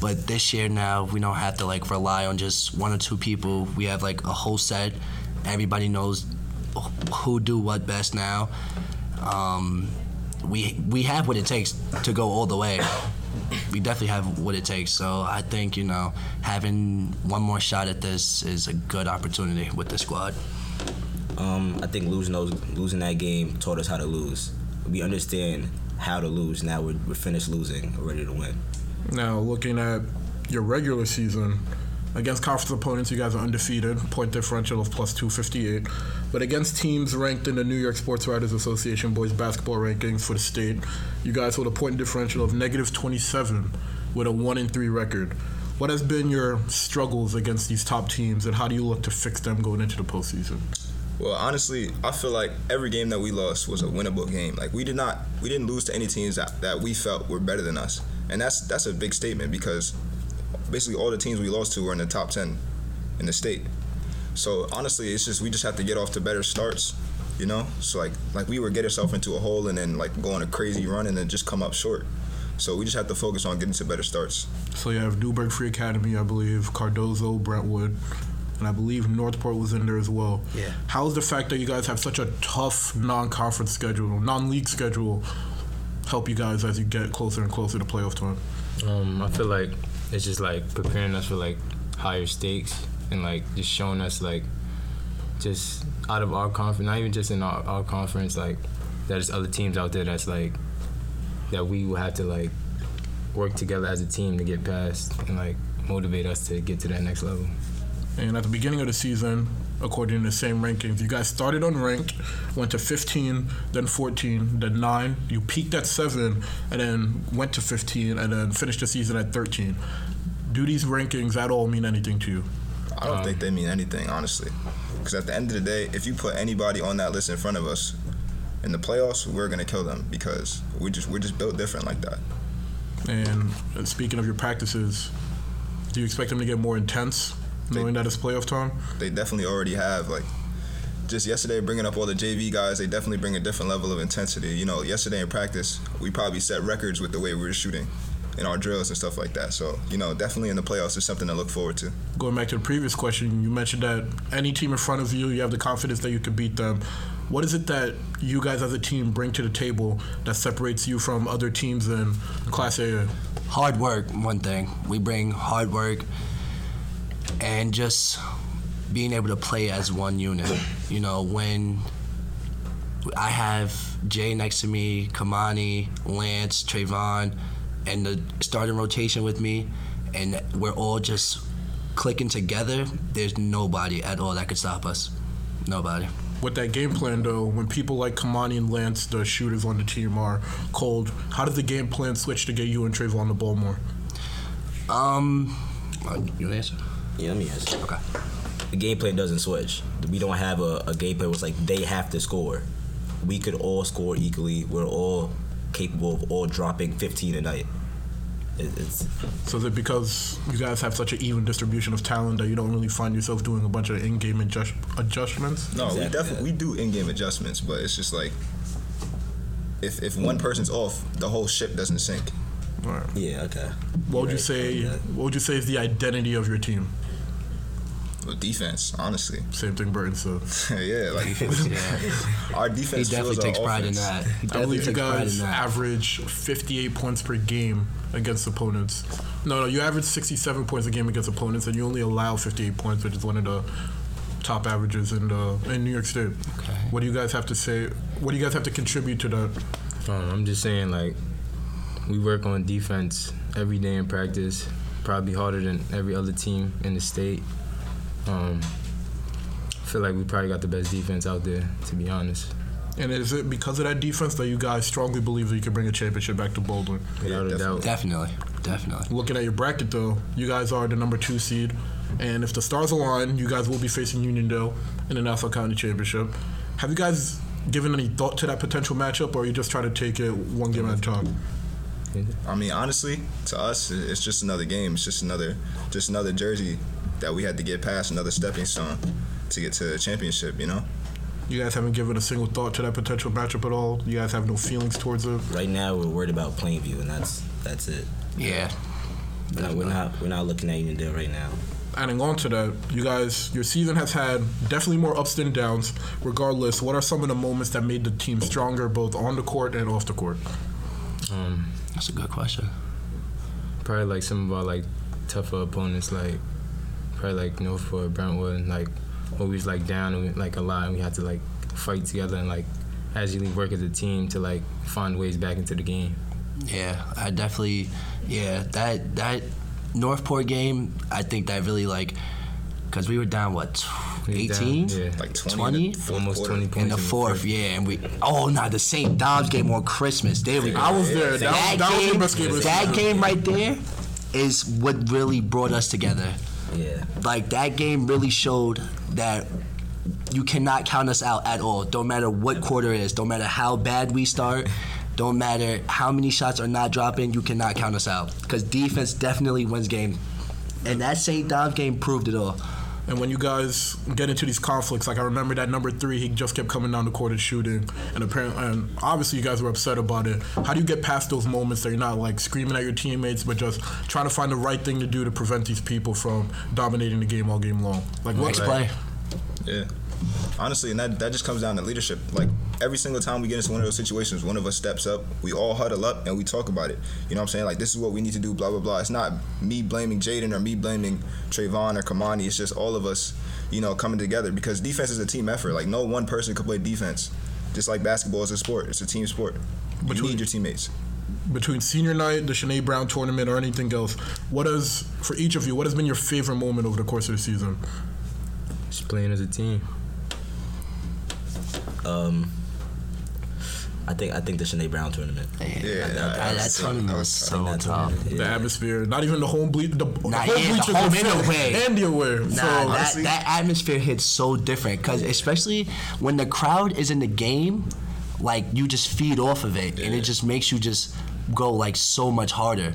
but this year now we don't have to like rely on just one or two people. We have like a whole set. Everybody knows who do what best now. Um, we we have what it takes to go all the way. We definitely have what it takes. So I think you know having one more shot at this is a good opportunity with the squad. Um, I think losing those losing that game taught us how to lose. We understand how to lose. Now we're, we're finished losing. We're ready to win. Now, looking at your regular season, against conference opponents, you guys are undefeated, point differential of plus 258. But against teams ranked in the New York Sports Writers Association boys basketball rankings for the state, you guys hold a point differential of negative 27 with a 1 in 3 record. What has been your struggles against these top teams, and how do you look to fix them going into the postseason? Well, honestly, I feel like every game that we lost was a winnable game. Like we did not, we didn't lose to any teams that, that we felt were better than us, and that's that's a big statement because basically all the teams we lost to were in the top ten in the state. So honestly, it's just we just have to get off to better starts, you know. So like like we would get ourselves into a hole and then like go on a crazy run and then just come up short. So we just have to focus on getting to better starts. So you have Newburgh Free Academy, I believe, Cardozo, Brentwood, and I believe Northport was in there as well. Yeah. How's the fact that you guys have such a tough non-conference schedule, non-league schedule, help you guys as you get closer and closer to playoff time? Um, I feel like it's just like preparing us for like higher stakes and like just showing us like just out of our conference, not even just in our, our conference, like there's other teams out there that's like that we will have to like work together as a team to get past and like motivate us to get to that next level. And at the beginning of the season, according to the same rankings, you guys started unranked, went to 15, then 14, then 9. You peaked at 7, and then went to 15, and then finished the season at 13. Do these rankings at all mean anything to you? I don't think um, they mean anything, honestly. Because at the end of the day, if you put anybody on that list in front of us in the playoffs, we're gonna kill them because we just we're just built different like that. And speaking of your practices, do you expect them to get more intense, knowing that it's playoff time? They definitely already have like just yesterday bringing up all the JV guys, they definitely bring a different level of intensity. You know, yesterday in practice, we probably set records with the way we were shooting in our drills and stuff like that. So, you know, definitely in the playoffs is something to look forward to. Going back to the previous question, you mentioned that any team in front of you, you have the confidence that you could beat them. What is it that you guys as a team bring to the table that separates you from other teams in Class A? hard work one thing we bring hard work and just being able to play as one unit. You know when i have jay next to me kamani lance Trayvon, and the starting rotation with me and we're all just clicking together there's nobody at all that could stop us. Nobody. With that game plan, though, when people like Kamani and Lance, the shooters on the team, are cold, how did the game plan switch to get you and Trayvon the ball more? um you answer Yeah, let me answer. okay The game plan doesn't switch. We don't have a, a game plan where it's like they have to score. We could all score equally. We're all capable of all dropping 15 a night. It, it's So is it because you guys have such an even distribution of talent that you don't really find yourself doing a bunch of in-game adjust- adjustments? No, we Exactly, definitely we do in-game adjustments, but it's just like if if one person's off, the whole ship doesn't sink. All right. yeah okay. What would you say? What would you say is the identity of your team? Well, defense, honestly, Same thing Burton said. yeah, like yeah our defense. he definitely takes pride in that he I believe you takes pride in guys average 58 points per game against opponents. No, no, you average 67 points a game against opponents, and you only allow 58 points, which is one of the top averages in the in New York State. Okay. What do you guys have to say? What do you guys have to contribute to that? Um, I'm just saying, like, we work on defense every day in practice, probably harder than every other team in the state. Um, I feel like we probably got the best defense out there, to be honest, And is it because of that defense that you guys strongly believe that you can bring a championship back to Baldwin? without a definitely. doubt. Definitely, definitely. Looking at your bracket, though, you guys are the number two seed, and if the stars align, you guys will be facing Uniondale in the Nassau County Championship. Have you guys given any thought to that potential matchup, or are you just trying to take it one game at a time? I mean, honestly, to us, it's just another game. It's just another, just another jersey that we had to get past, another stepping stone to get to the championship. You know, You guys haven't given a single thought to that potential matchup at all. You guys have no feelings towards it. Right now, we're worried about Plainview, and that's that's it. Yeah. We're not, we're not we're not looking at Uniondale right now. Adding on to that, you guys, your season has had definitely more ups than downs. Regardless, what are some of the moments that made the team stronger, both on the court and off the court? Um, That's a good question. probably like some of our like tougher opponents, like probably like Northport, Brentwood, and like when we was like down and like a lot, and we had to like fight together and like actually work as a team to like find ways back into the game. Yeah, I definitely. Yeah, that that Northport game, I think that really like, cause we were down what, We was down, eighteen? yeah. like 20, 20? in the fourth Almost quarter. 20 In the fourth, yeah, and we oh nah, the St. Dom's game on Christmas. There we go. I was there. That, that that was game, the best game that game right there, is what really brought us together. Yeah. Like that game really showed that you cannot count us out at all. Don't matter what quarter it is. Don't matter how bad we start. Don't matter how many shots are not dropping. You cannot count us out because defense definitely wins game. And that St. Dom's game proved it all. And when you guys get into these conflicts, like I remember that number three, he just kept coming down the court and shooting, and apparently, and obviously, you guys were upset about it. How do you get past those moments that you're not like screaming at your teammates, but just trying to find the right thing to do to prevent these people from dominating the game all game long? Like what? Next play. Yeah. Honestly, and that, that just comes down to leadership. Like every single time we get into one of those situations, one of us steps up, we all huddle up and we talk about it. You know what I'm saying? Like this is what we need to do, blah blah blah. It's not me blaming Jaden or me blaming Trayvon or Kamani. It's just all of us, you know, coming together because defense is a team effort. Like no one person could play defense. Just like basketball is a sport. It's a team sport. You Between- need your teammates. Between senior night, the Sinead Brown tournament, or anything else, what has for each of you? What has been your favorite moment over the course of the season? Just playing as a team. Um, I think I think the Sinead Brown tournament. Yeah, that, that that, was- tournament that was was so that tough. tournament, The atmosphere, not even the home ble- the Nah, home yeah, the bleachers home were and filled, away. and the away. Nah, so that, honestly- that atmosphere hits so different because especially when the crowd is in the game, like you just feed off of it, and it just makes you just go like so much harder.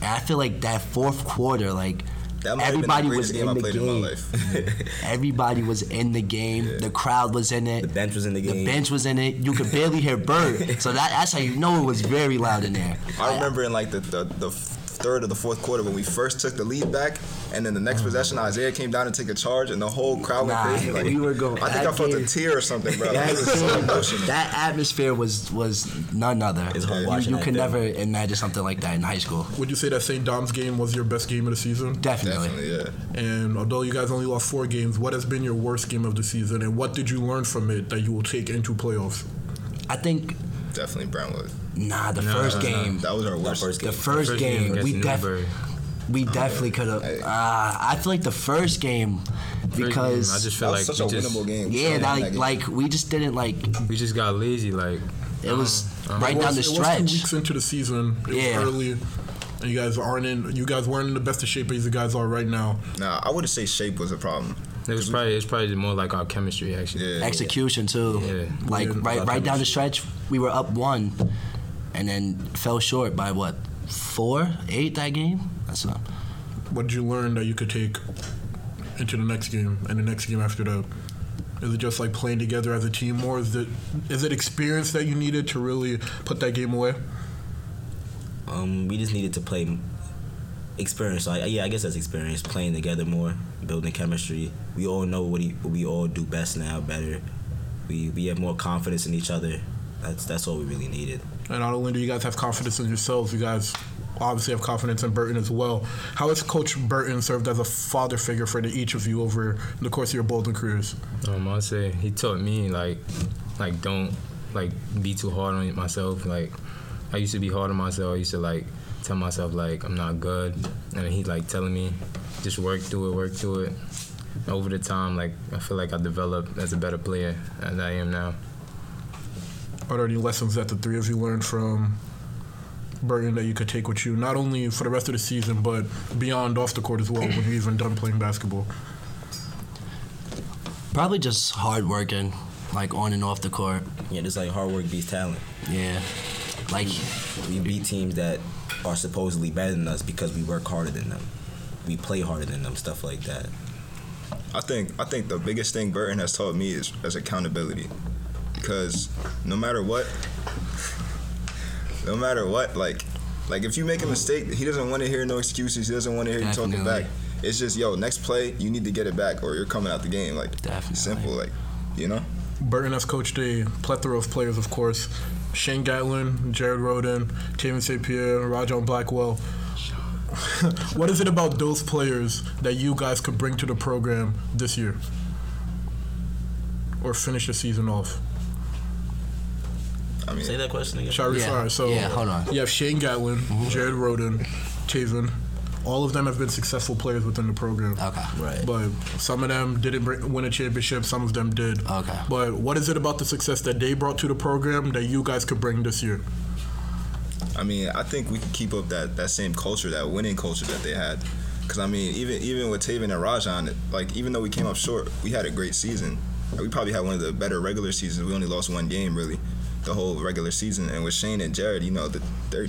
And I feel like that fourth quarter, like That Everybody have been the was in the game. in my life. Everybody was in the game. The crowd was in it. The bench was in the game. The bench was in it. You could barely hear Bird. So that, that's how you know it was very loud in there. I remember in like the, the, the third or the fourth quarter when we first took the lead back, and then the next mm. possession, Isaiah came down to take a charge, and the whole crowd Nah, went crazy. Like, we were going- I think I that felt a tear or something, bro. That, was so that atmosphere was was none other. It's hard You, watching you that could film. never imagine something like that in high school. Would you say that St. Dom's game was your best game of the season? Definitely. Definitely, yeah. And although you guys only lost four games, what has been your worst game of the season, and what did you learn from it that you will take into playoffs? I think Definitely Brownwood. nah. The No, first no, no. game. That was our That worst. first game. The first, First game, against we def- Newburgh. we definitely could have. Hey. Uh, I feel like the first game First game, because I just that was like such a just, winnable game. yeah, So, that, that game. like we just didn't like. we just got lazy. Like It was Uh-huh. right It down the was, It was two stretch. weeks into the season. It Yeah. was early. And you guys aren't in. You guys weren't in the best of shape as you guys are right now. Nah, I wouldn't say shape was a problem. It was probably it's probably more like our chemistry actually. Yeah. Execution too. Yeah. Like Yeah, right, right down the stretch, we were up one, and then fell short by what, four, eight that game. That's not. What did you learn that you could take into the next game and the next game after that? Is it just like playing together as a team more? Is it is it experience that you needed to really put that game away? Um, we just needed to play experience. So I, yeah, I guess that's experience. Playing together more, building chemistry. We all know what, he, what we all do best now, better. We we have more confidence in each other. That's that's all we really needed. And not only do you guys have confidence in yourselves, you guys obviously have confidence in Burton as well. How has Coach Burton served as a father figure for the, each of you over the course of your Baldwin careers? Um, I'll say he taught me like, like don't like be too hard on myself. Like, I used to be hard on myself. I used to like tell myself like I'm not good, and he's like telling me just work through it, work through it. Over the time, like I feel like I developed as a better player as I am now. Are there any lessons that the three of you learned from Burton that you could take with you, not only for the rest of the season, but beyond off the court as well when you're even done playing basketball? Probably just hard working, like on and off the court. Yeah, just like hard work beats talent. Yeah, like We beat teams that are supposedly better than us because we work harder than them. We play harder than them, stuff like that. I think I think the biggest thing Burton has taught me is, is accountability, because no matter what, no matter what, like like if you make a mistake, he doesn't want to hear no excuses. He doesn't want to hear you talking back. It's just yo, next play you need to get it back or you're coming out the game. Like Definitely. simple, like you know. Burton has coached a plethora of players, of course. Shane Gatlin, Jared Roden, Taven St. Pierre, Rajon Blackwell. what is it about those players that you guys could bring to the program this year? Or finish the season off? I mean, Say that question again. Shall I Yeah. refire? So Yeah, hold on. You have Shane Gatlin, mm-hmm. Jared Roden, Taven. All of them have been successful players within the program. okay. Right. But some of them didn't bring, win a championship. Some of them did. Okay. But what is it about the success that they brought to the program that you guys could bring this year? I mean, I think we can keep up that, that same culture, that winning culture that they had. Because I mean, even even with Taven and Rajon, like even though we came up short, we had a great season. Like, we probably had one of the better regular seasons. We only lost one game really, the whole regular season. And with Shane and Jared, you know, the, they're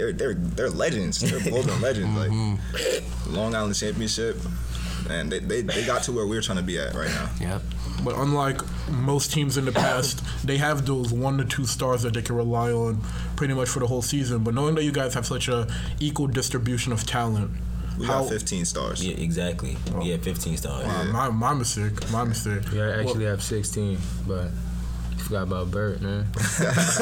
they're they're they're legends. They're golden legends. Like mm-hmm. Long Island Championship, and they, they they got to where we're trying to be at right now. Yep. But unlike most teams in the past, they have those one to two stars that they can rely on pretty much for the whole season. But knowing that you guys have such a equal distribution of talent, We how, got 15 stars. Yeah, exactly. Oh. We had 15 stars. Wow, my, my mistake. My mistake. We actually have 16, but you forgot about Bert, man. Of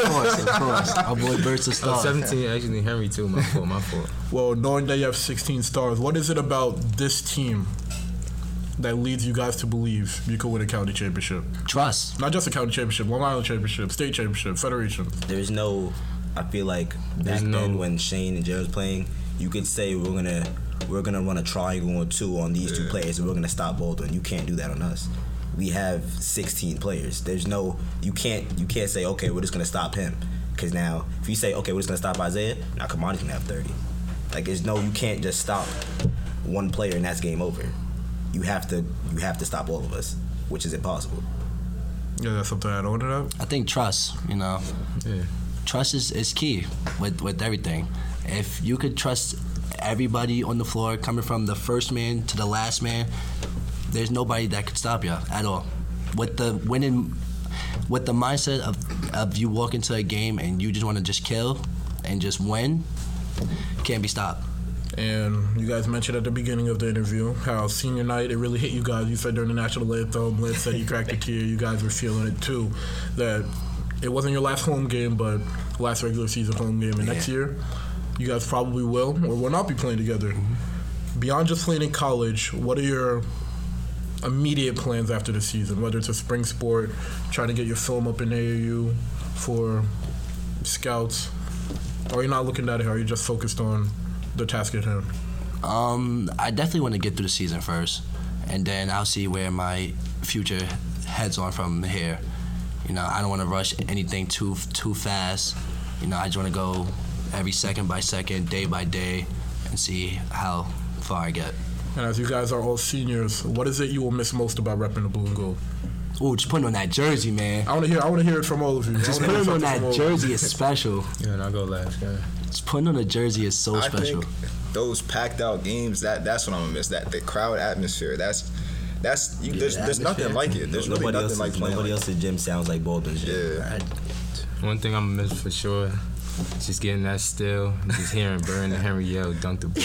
course, of course. Our boy Bert's a Oh, star. 17, actually Henry too. My fault, my fault. Well, knowing that you have 16 stars, what is it about this team that leads you guys to believe you could win a county championship? Trust. Not just a county championship, Long Island championship, state championship, federation. There's no. I feel like back There's no- then when Shane and Jared was playing, you could say we're gonna we're gonna run a triangle or two on these two players and we're gonna stop Baldwin. You can't do that on us. We have 16 players. There's no you can't you can't say okay we're just gonna stop him because now if you say okay we're just gonna stop Isaiah now Kamani's gonna have 30. Like there's no you can't just stop one player and that's game over. You have to you have to stop all of us, which is impossible. Yeah, that's something I don't know. I think trust. You know, Yeah. trust is, is key with with everything. If you could trust everybody on the floor, coming from the first man to the last man. There's nobody that could stop you at all. With the winning, with the mindset of of you walk into a game and you just want to just kill and just win, can't be stopped. And you guys mentioned at the beginning of the interview how senior night it really hit you guys. You said during the national anthem, Blitz said he cracked a tear. You guys were feeling it too. That it wasn't your last home game, but last regular season home game. And next year, you guys probably will or will not be playing together. Mm-hmm. Beyond just playing in college, what are your immediate plans after the season? Whether it's a spring sport, trying to get your film up in AAU for scouts, or you're not looking at it, or are you just focused on the task at hand? Um, I definitely want to get through the season first, and then I'll see where my future heads on from here. You know, I don't want to rush anything too too fast. You know, I just want to go every second by second, day by day, and see how far I get. And as you guys are all seniors, what is it you will miss most about repping the blue and gold? Ooh, just putting on that jersey, man. I want to hear. I want to hear it from all of you. Just putting on that all of you. jersey is special. Yeah, and I'll go last, yeah. Just putting on a jersey is so I special. think those packed out games that that's what I'm gonna miss. That the crowd atmosphere. That's that's you, there's there's nothing like it. There's really nothing else. like playing. nobody like- else's gym sounds like Baldwin's gym. Yeah. One thing I'm gonna miss for sure, just getting that still, just hearing Burn and Henry yell, dunk the ball.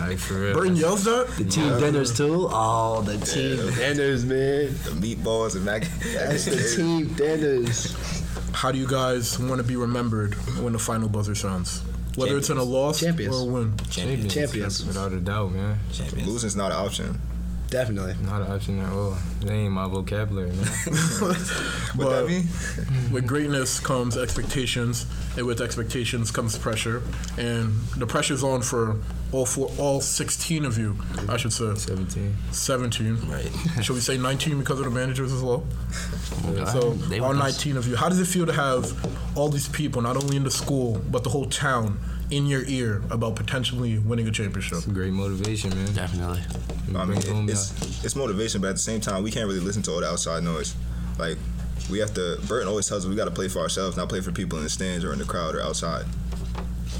like for real. Burton yells that. The team dinners too. Oh, the team dinners, man. The meatballs and mac. That's the team dinners. How do you guys want to be remembered when the final buzzer sounds? Whether it's in a loss Champions. or a win. Champions. Champions. Without a doubt, man. Champions. Losing's not an option. Definitely. Not an option at all. That ain't my vocabulary, man. What But- that mean? With greatness comes expectations, and with expectations comes pressure, and the pressure's on for all four, all 16 of you, I should say. 17. 17. Right. Should we say 19 because of the managers as well? So, all 19 of you. How does it feel to have all these people, not only in the school, but the whole town, in your ear about potentially winning a championship? Great motivation, man. Definitely. I mean, it it's it's motivation, but at the same time, we can't really listen to all the outside noise. Like we have to. Burton always tells us we got to play for ourselves, not play for people in the stands or in the crowd or outside.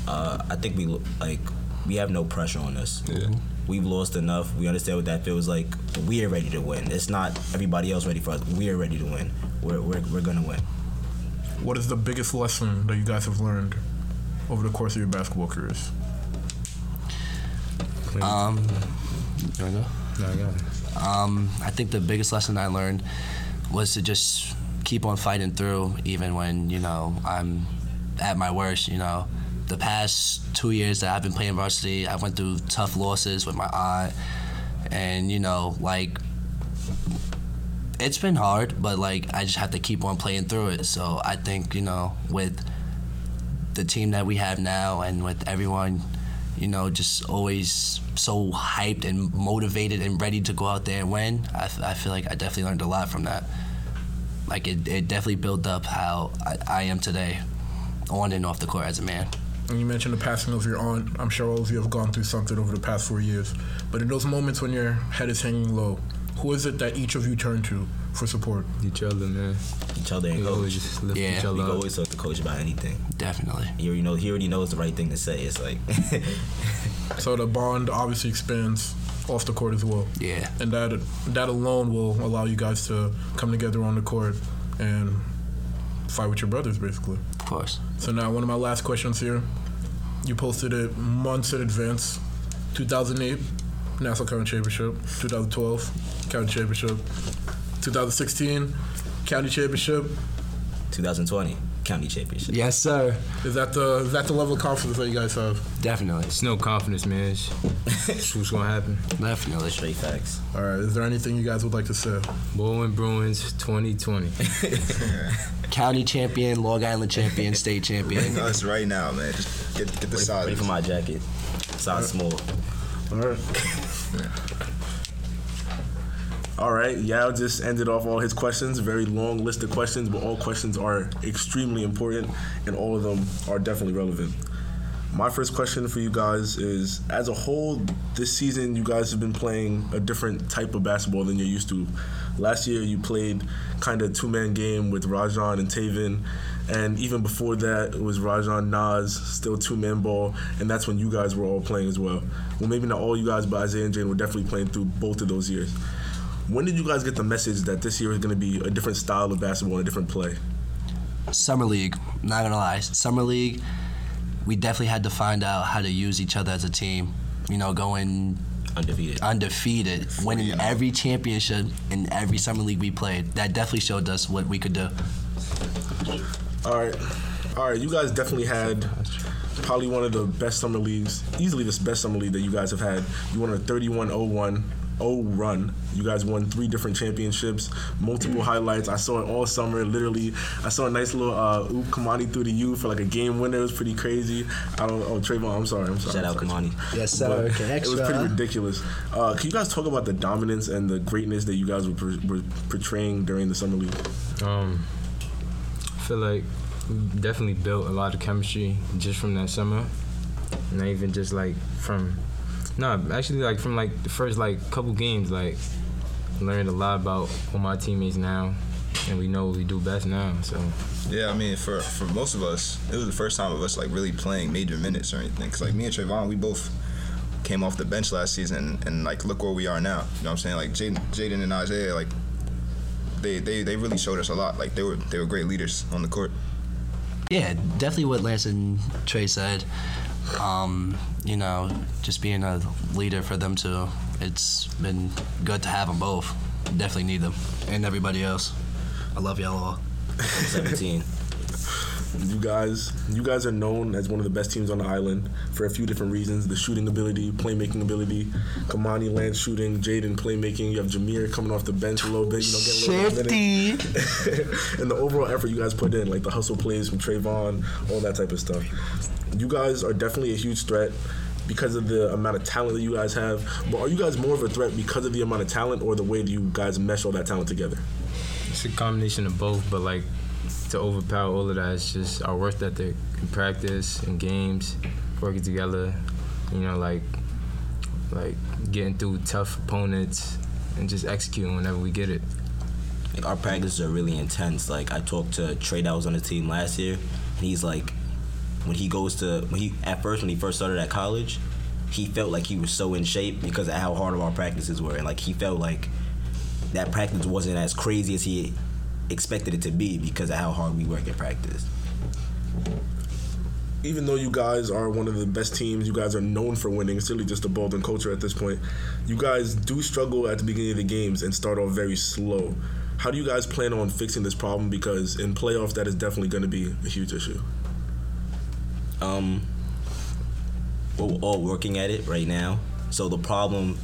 Uh, I think we lo- like we have no pressure on us. Yeah. We've lost enough. We understand what that feels like. We are ready to win. It's not everybody else ready for us. We are ready to win. We're we're, we're gonna win. What is the biggest lesson that you guys have learned over the course of your basketball careers? Um, you wanna go? No, I got it. Um, I think the biggest lesson I learned was to just keep on fighting through, even when you know I'm at my worst. You know, the past two years that I've been playing varsity, I went through tough losses with my aunt, and you know, like it's been hard, but like I just have to keep on playing through it. So I think you know, with the team that we have now, and with everyone you know, just always so hyped and motivated and ready to go out there and win. I, feel like I definitely learned a lot from that. Like it, it definitely built up how I, I am today, on and off the court as a man. And you mentioned the passing of your aunt. I'm sure all of you have gone through something over the past four years. But in those moments when your head is hanging low, who is it that each of you turn to for support? Each other, man. Each other and We always coach. just lift Yeah. each We other can up. always talk to coach about anything. Definitely. He already know. He already knows the right thing to say. It's like So the bond obviously expands off the court as well. Yeah. And that that alone will allow you guys to come together on the court and fight with your brothers, basically. Of course. So now, one of my last questions here. You posted it months in advance. 2008, Nassau County Championship. 2012, County Championship. 2016, County Championship. 2020 county championship. Yes, sir. Is that the is that the level of confidence that you guys have? Definitely. It's no confidence, man. It's, it's what's gonna happen. Definitely. Straight facts. All right. Is there anything you guys would like to say? Baldwin Bruins 2020. County champion, Long Island champion, state champion. Us right now, man. Just get get the Ready, size. ready for my jacket. Size small. All right. All right, Yao just ended off all his questions. Very long list of questions, but all questions are extremely important, and all of them are definitely relevant. My first question for you guys is: As a whole, this season you guys have been playing a different type of basketball than you're used to. Last year you played kind of two-man game with Rajon and Taven, and even before that it was Rajon Nas, still two man ball, and that's when you guys were all playing as well. Well, maybe not all you guys, but Isaiah and Jane were definitely playing through both of those years. When did you guys get the message that this year is going to be a different style of basketball and a different play? Summer League, not gonna lie. Summer League, we definitely had to find out how to use each other as a team. You know, going Undefeated. undefeated, winning you every championship in every summer league we played. That definitely showed us what we could do. All right, all right. You guys definitely had probably one of the best summer leagues, easily the best summer league that you guys have had. You won a 31-01 0 run. You guys won three different championships, multiple highlights. I saw it all summer. Literally, I saw a nice little uh, oop Kamani through the U for like a game winner. It was pretty crazy. I don't. Oh, Trayvon, I'm sorry. I'm sorry. Shout I'm out sorry. Kamani. Yes, But it was pretty ridiculous. Uh, can you guys talk about the dominance and the greatness that you guys were, per- were portraying during the summer league? Um, I feel like we definitely built a lot of chemistry just from that summer. Not even just like from, no, actually like from like the first like couple games, like learned a lot about all my teammates now, and we know what we do best now. So Yeah, I mean, for for most of us, it was the first time of us like really playing major minutes or anything. Cause like me and Trayvon, we both came off the bench last season, and, like look where we are now. You know what I'm saying? Like Jaden, Jaden and Isaiah, like they, they they really showed us a lot. Like they were they were great leaders on the court. Yeah, definitely what Lance and Trey said. Um, you know, just being a leader for them too. It's been good to have them both. Definitely need them and everybody else. I love y'all all. 17. You guys, you guys are known as one of the best teams on the island for a few different reasons: the shooting ability, playmaking ability. Kamani Land shooting, Jaden playmaking. You have Jameer coming off the bench a little bit, you know, getting a little bit of minutes. and the overall effort you guys put in, like the hustle plays from Trayvon, all that type of stuff. You guys are definitely a huge threat because of the amount of talent that you guys have. But are you guys more of a threat because of the amount of talent or the way that you guys mesh all that talent together? it's a combination of both, but like to overpower all of that, it's just our work ethic in practice and games, working together. You know, like like getting through tough opponents and just executing whenever we get it. Like our practices are really intense. Like I talked to Trey that was on the team last year, and he's like, when he goes to when he at first when he first started at college, he felt like he was so in shape because of how hard of our practices were, and like he felt like that practice wasn't as crazy as he expected it to be because of how hard we work in practice. even though you guys are one of the best teams, you guys are known for winning. It's really just a Baldwin culture at this point. You guys do struggle at the beginning of the games and start off very slow. How do you guys plan on fixing this problem? Because in playoffs, that is definitely going to be a huge issue. Um, we're all working at it right now. So the problem,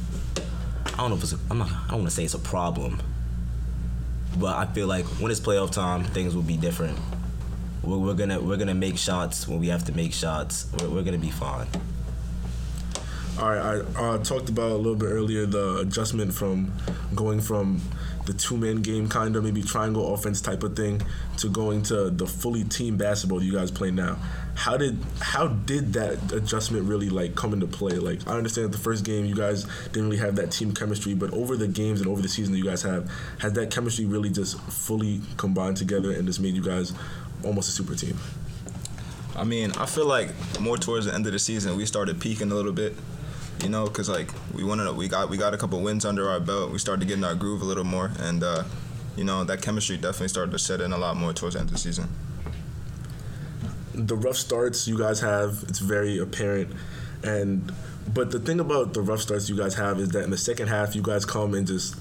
I don't know if it's, a, I'm not, I don't want to say it's a problem, but I feel like when it's playoff time, things will be different. We're, we're gonna we're gonna make shots when we have to make shots. We're, we're gonna be fine. All right, I uh, talked about a little bit earlier the adjustment from going from the two man game, kind of maybe triangle offense type of thing, to going to the fully team basketball you guys play now. How did how did that adjustment really like come into play? Like I understand that the first game you guys didn't really have that team chemistry, but over the games and over the season that you guys have, has that chemistry really just fully combined together and just made you guys almost a super team? I mean, I feel like more towards the end of the season, we started peaking a little bit. You know, cause like we wanted, we got we got a couple wins under our belt. We started getting our groove a little more, and uh, you know that chemistry definitely started to set in a lot more towards the end of the season. the rough starts you guys have it's very apparent and but the thing about the rough starts you guys have is that in the second half you guys come and just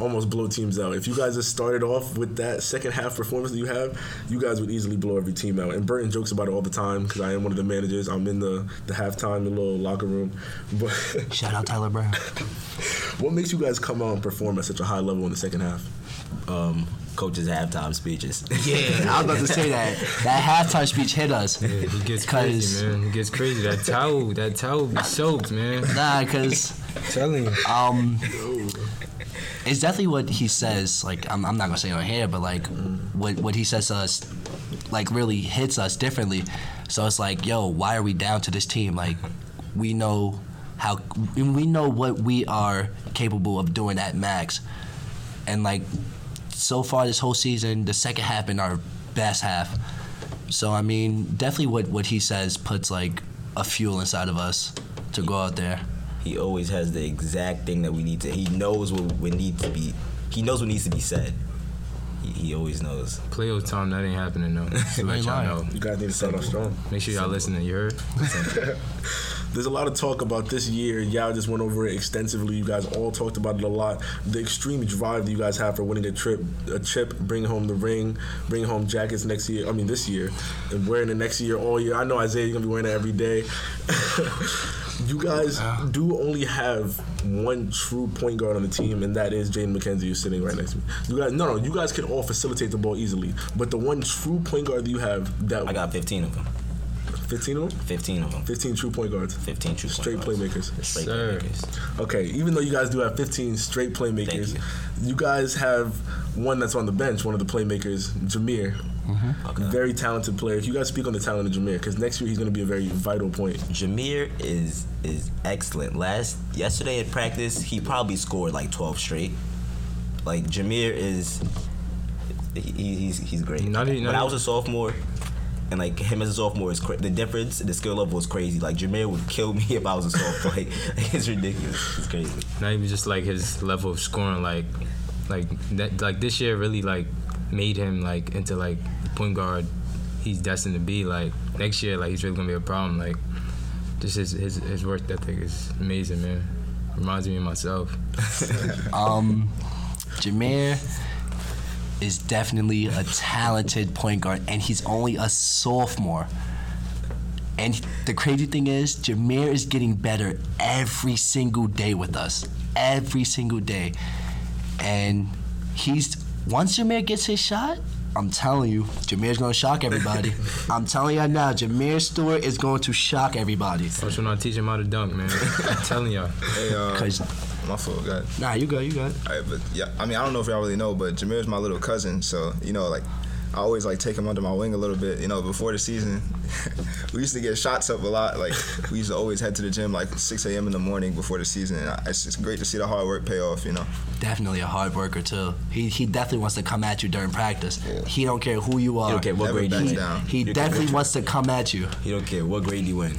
almost blow teams out if you guys just started off with that second half performance that you have you guys would easily blow every team out and burton jokes about it all the time because i am one of the managers i'm in the the halftime the little locker room but Shout out Tyler Brown. what makes you guys come out and perform at such a high level in the second half Um, coaches halftime speeches. Yeah, I was about to say that. That halftime speech hit us. Yeah, it gets 'Cause- crazy, man. It gets crazy. That towel, that towel be soaked, man. Nah, because telling you. um, it's definitely what he says. Like I'm, I'm not gonna say on here, but like what what he says to us, like really hits us differently. So it's like, yo, why are we down to this team? Like we know how we know what we are capable of doing at max, and like so far this whole season, the second half been our best half. So I mean, definitely what what he says puts like a fuel inside of us to go out there. He always has the exact thing that we need to. He knows what, we need to be. He knows what needs to be said. He, he always knows. Playoff time, that ain't happening though. Just to let ain't y'all lying. know. You guys need to start off strong. Make sure y'all listening. You heard? There's a lot of talk about this year. Y'all just went over it extensively. You guys all talked about it a lot. The extreme drive that you guys have for winning a trip, a chip, bringing home the ring, bringing home jackets next year. I mean this year, and wearing it next year all year. I know Isaiah, you're gonna be wearing it every day. you guys ah. do only have one true point guard on the team, and that is Jaden McKenzie, who's sitting right next to me. You guys, no, no, you guys can all facilitate the ball easily, but the one true point guard that you have, that I got 15 of them. 15 of them, 15 of them. 15 true point guards. 15 true Straight point guards. playmakers. Straight Sir. playmakers. Okay, even though you guys do have 15 straight playmakers, Thank you. guys have one that's on the bench, one of the playmakers, Jameer. Okay. Very talented player. Can you guys speak on the talent of Jameer? Because next year he's going to be a very vital point. Jameer is is excellent. Last yesterday at practice, he probably scored like 12 straight. Like Jameer is, he, he's he's great. Not even- when I was a sophomore, and like him as a sophomore is cra- the difference. The skill level was crazy. Like Jameer would kill me if I was a sophomore. like it's ridiculous. It's crazy. Not even just like his level of scoring, like, like that, like this year really like made him like into like the point guard he's destined to be. Like next year, like he's really gonna be a problem. Like, just his his, his work ethic is amazing, man. Reminds me of myself. Um, Jameer is definitely a talented point guard, and he's only a sophomore. And the crazy thing is, Jameer is getting better every single day with us. Every single day. And he's, once Jameer gets his shot, I'm telling you, Jameer's gonna shock everybody. I'm telling you now, Jameer Stewart is going to shock everybody. Watch when I teach him how to dunk, man. I'm telling y'all. Hey, uh, Cause, my fault. Go ahead. nah, you go, you go. All right, but yeah, I mean, I don't know if y'all really know, but Jameer's my little cousin, so you know, like, I always like take him under my wing a little bit. You know, before the season, we used to get shots up a lot. Like, we used to always head to the gym like 6 a.m. in the morning before the season, and I- it's just great to see the hard work pay off. You know, definitely a hard worker too. He he definitely wants to come at you during practice. He don't care who you are. He don't care what Never grade you backs win. down. He You don't definitely wants to come at you. He don't care what grade you win.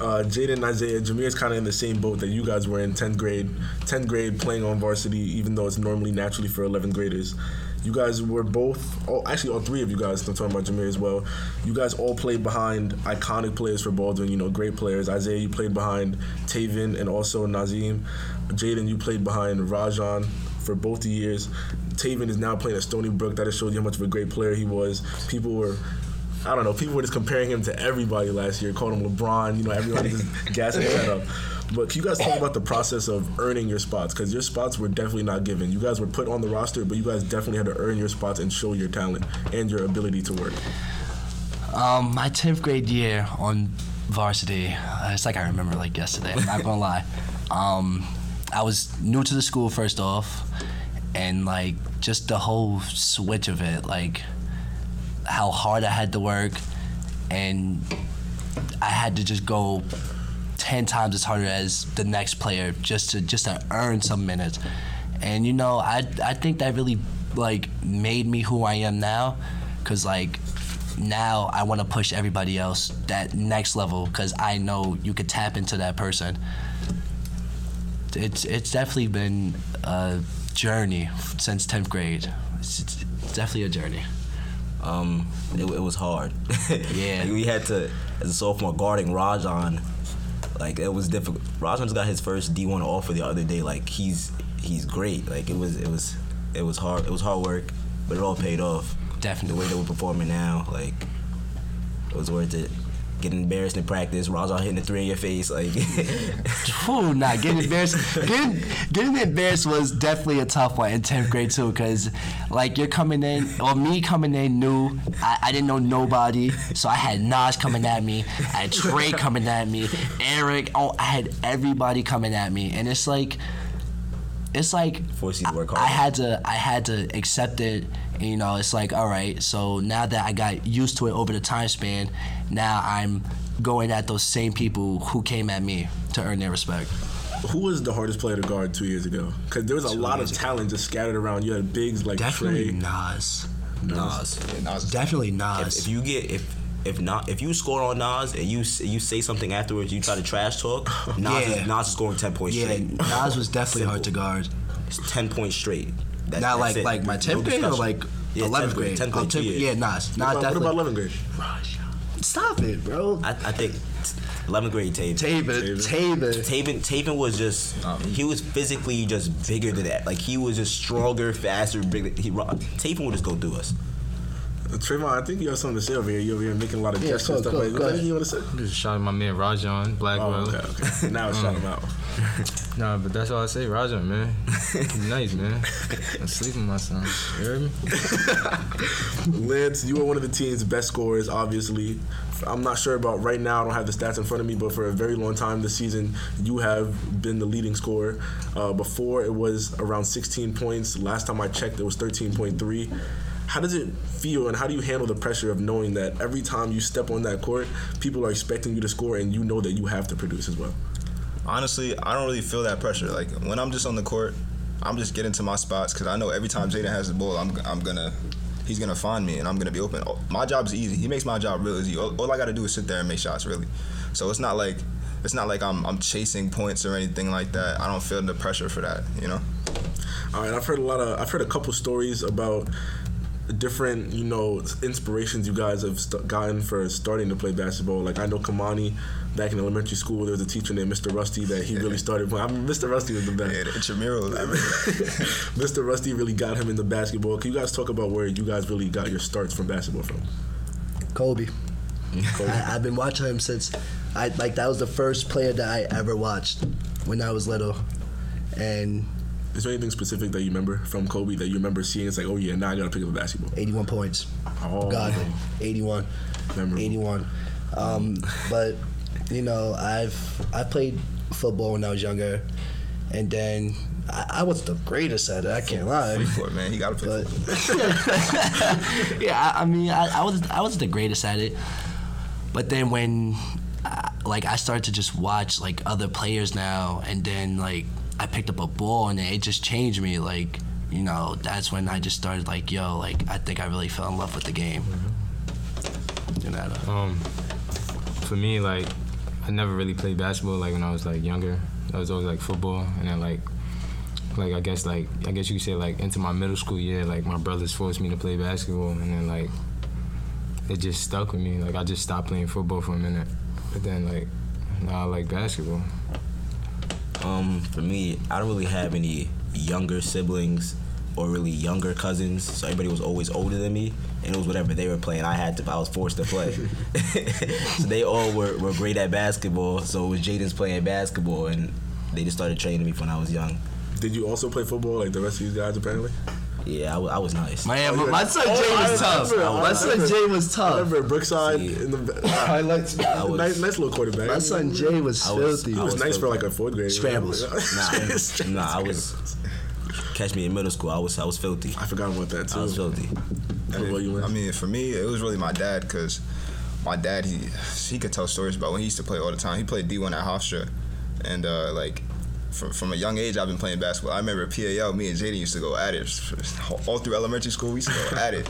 Uh, Jaden and Isaiah, Jameer's kind of in the same boat that you guys were in 10th grade. 10th grade playing on varsity, even though it's normally naturally for 11th graders. You guys were both, oh, actually, all three of you guys, I'm talking about Jameer as well. You guys all played behind iconic players for Baldwin, you know, great players. Isaiah, you played behind Taven and also Nazim. Jaden, you played behind Rajon for both the years. Taven is now playing at Stony Brook. That just showed you how much of a great player he was. People were I don't know. People were just comparing him to everybody last year, calling him LeBron. You know, everyone just gassing that up. But can you guys talk about the process of earning your spots? Because your spots were definitely not given. You guys were put on the roster, but you guys definitely had to earn your spots and show your talent and your ability to work. Um, my tenth grade year on varsity, uh, it's like I remember like yesterday. I'm not gonna lie. Um, I was new to the school first off, and like just the whole switch of it, like how hard I had to work, and I had to just go ten times as harder as the next player just to just to earn some minutes. And you know, I I think that really like made me who I am now, cause like now I want to push everybody else that next level, cause I know you could tap into that person. It's it's definitely been a journey since tenth grade. It's, it's definitely a journey. Um, it, it was hard. Yeah. Like, we had to, as a sophomore, guarding Rajon. Like it was difficult. Just got his first D1 offer the other day. Like he's he's great. Like it was it was it was hard. It was hard work, but it all paid off. Definitely. The way that we're performing now, like it was worth it. Getting embarrassed in practice, Rajon hitting the three in your face, like Whew, nah, getting embarrassed. Getting, getting embarrassed was definitely a tough one in tenth grade too, cause like you're coming in, or me coming in new. I, I didn't know nobody, so I had Nas coming at me, I had Trey coming at me, Eric. Oh, I had everybody coming at me, and it's like, it's like Force you to work I, I had to, I had to accept it. And, you know, it's like, all right. So now that I got used to it over the time span, now I'm going at those same people who came at me to earn their respect. Who was the hardest player to guard two years ago? Because there was a lot of talent just scattered around. You had bigs like Definitely Trey. Nas. Nas. Yeah, Nas is Definitely If, Nas. if you get if if not if you score on Nas and you you say something afterwards, you try to trash talk. Nas Yeah. is, Nas is scoring ten points yeah, straight. Nas was definitely hard to guard. It's ten points straight. That, Not like it. like my No 10th grade or discussion. like Yeah, 11th 10th grade. 10th Oh, grade, 10th yeah. yeah, Nas. Nas What about, what about 11th grade? Stop it, bro. I, I think eleventh grade Taven. Taven, Taven. Taven, Taven was just oh. he was physically just bigger than that. Like he was just stronger, faster, bigger. He Taven would just go through us. Trayvon, I think you have something to say over here. You over here making a lot of Yeah, gestures and stuff go- like go that. ahead. Anything you want to say? Just shout out my man Rajon Blackwell. Oh, okay, okay. Now shout him out. Nah, but that's all I say, Rajon, man. He's nice, man. I'm sleeping my son. You heard me? Lance, you were one of the team's best scorers, obviously. I'm not sure about right now. I don't have the stats in front of me, but for a very long time this season, you have been the leading scorer. Uh, before it was around 16 points. Last time I checked, it was 13.3. How does it feel, and how do you handle the pressure of knowing that every time you step on that court, people are expecting you to score, and you know that you have to produce as well? honestly, I don't really feel that pressure. Like when I'm just on the court, I'm just getting to my spots because I know every time Jaden has the ball, I'm I'm gonna he's gonna find me and I'm gonna be open. My job's easy. He makes my job real easy. All, all I gotta do is sit there and make shots, really. So it's not like it's not like I'm I'm chasing points or anything like that. I don't feel the pressure for that, you know. All right, I've heard a lot of I've heard a couple stories about different you know inspirations you guys have st- gotten for starting to play basketball. Like I know Kamani back in elementary school, there was a teacher named Mr. Rusty that he really started playing. I mean, Mr. Rusty was the best. Yeah, the intramurals. Mr. Rusty really got him into basketball. Can you guys talk about where you guys really got your starts from basketball from? Kobe. I, I've been watching him since I like that was the first player that I ever watched when I was little, and Is there anything specific that you remember from Kobe that you remember seeing? It's like, oh yeah, now I gotta pick up a basketball. 81 points. Oh, God, 81. Memorable. 81. Um, but you know, I've I played football when I was younger, and then I, I was the greatest at it. I can't lie. Free court, man. You gotta play. But yeah, I, I mean, I, I was I was the greatest at it. But then when, like, I started to just watch like other players now, and then like I picked up a ball, and it just changed me. Like, you know, that's when I just started like, yo, like I think I really fell in love with the game. You know, Um, for me, like, I never really played basketball. Like when I was like younger, I was always like football, and then like, like I guess like I guess you could say like into my middle school year, like my brothers forced me to play basketball, and then like it just stuck with me. Like I just stopped playing football for a minute, but then like now I like basketball. Um, for me, I don't really have any younger siblings or really younger cousins, so everybody was always older than me, and it was whatever they were playing. I had to, I was forced to play. so they all were, were great at basketball. So it was Jaden's playing basketball, and they just started training me when I was young. Did you also play football like the rest of these guys apparently? Yeah, I, I was nice. my, Oh, my, yeah. my son Oh, Jay I was tough. remember, I My son remember. Jay was I tough. remember Brookside See. in the Highlights. I was- nice, nice little quarterback. My son Jay was I was- filthy. He I was was nice for like a fourth grade. Scrambles. Nah, nah, I was. Catch me in middle school. I was, I was filthy. I forgot about that too. I was filthy. What about you, I mean, for me, it was really my dad because my dad he he could tell stories about when he used to play all the time. He played D1 at Hofstra, and uh, like from from a young age, I've been playing basketball. I remember PAL. Me and Jaden used to go at it all through elementary school. We used to go at it.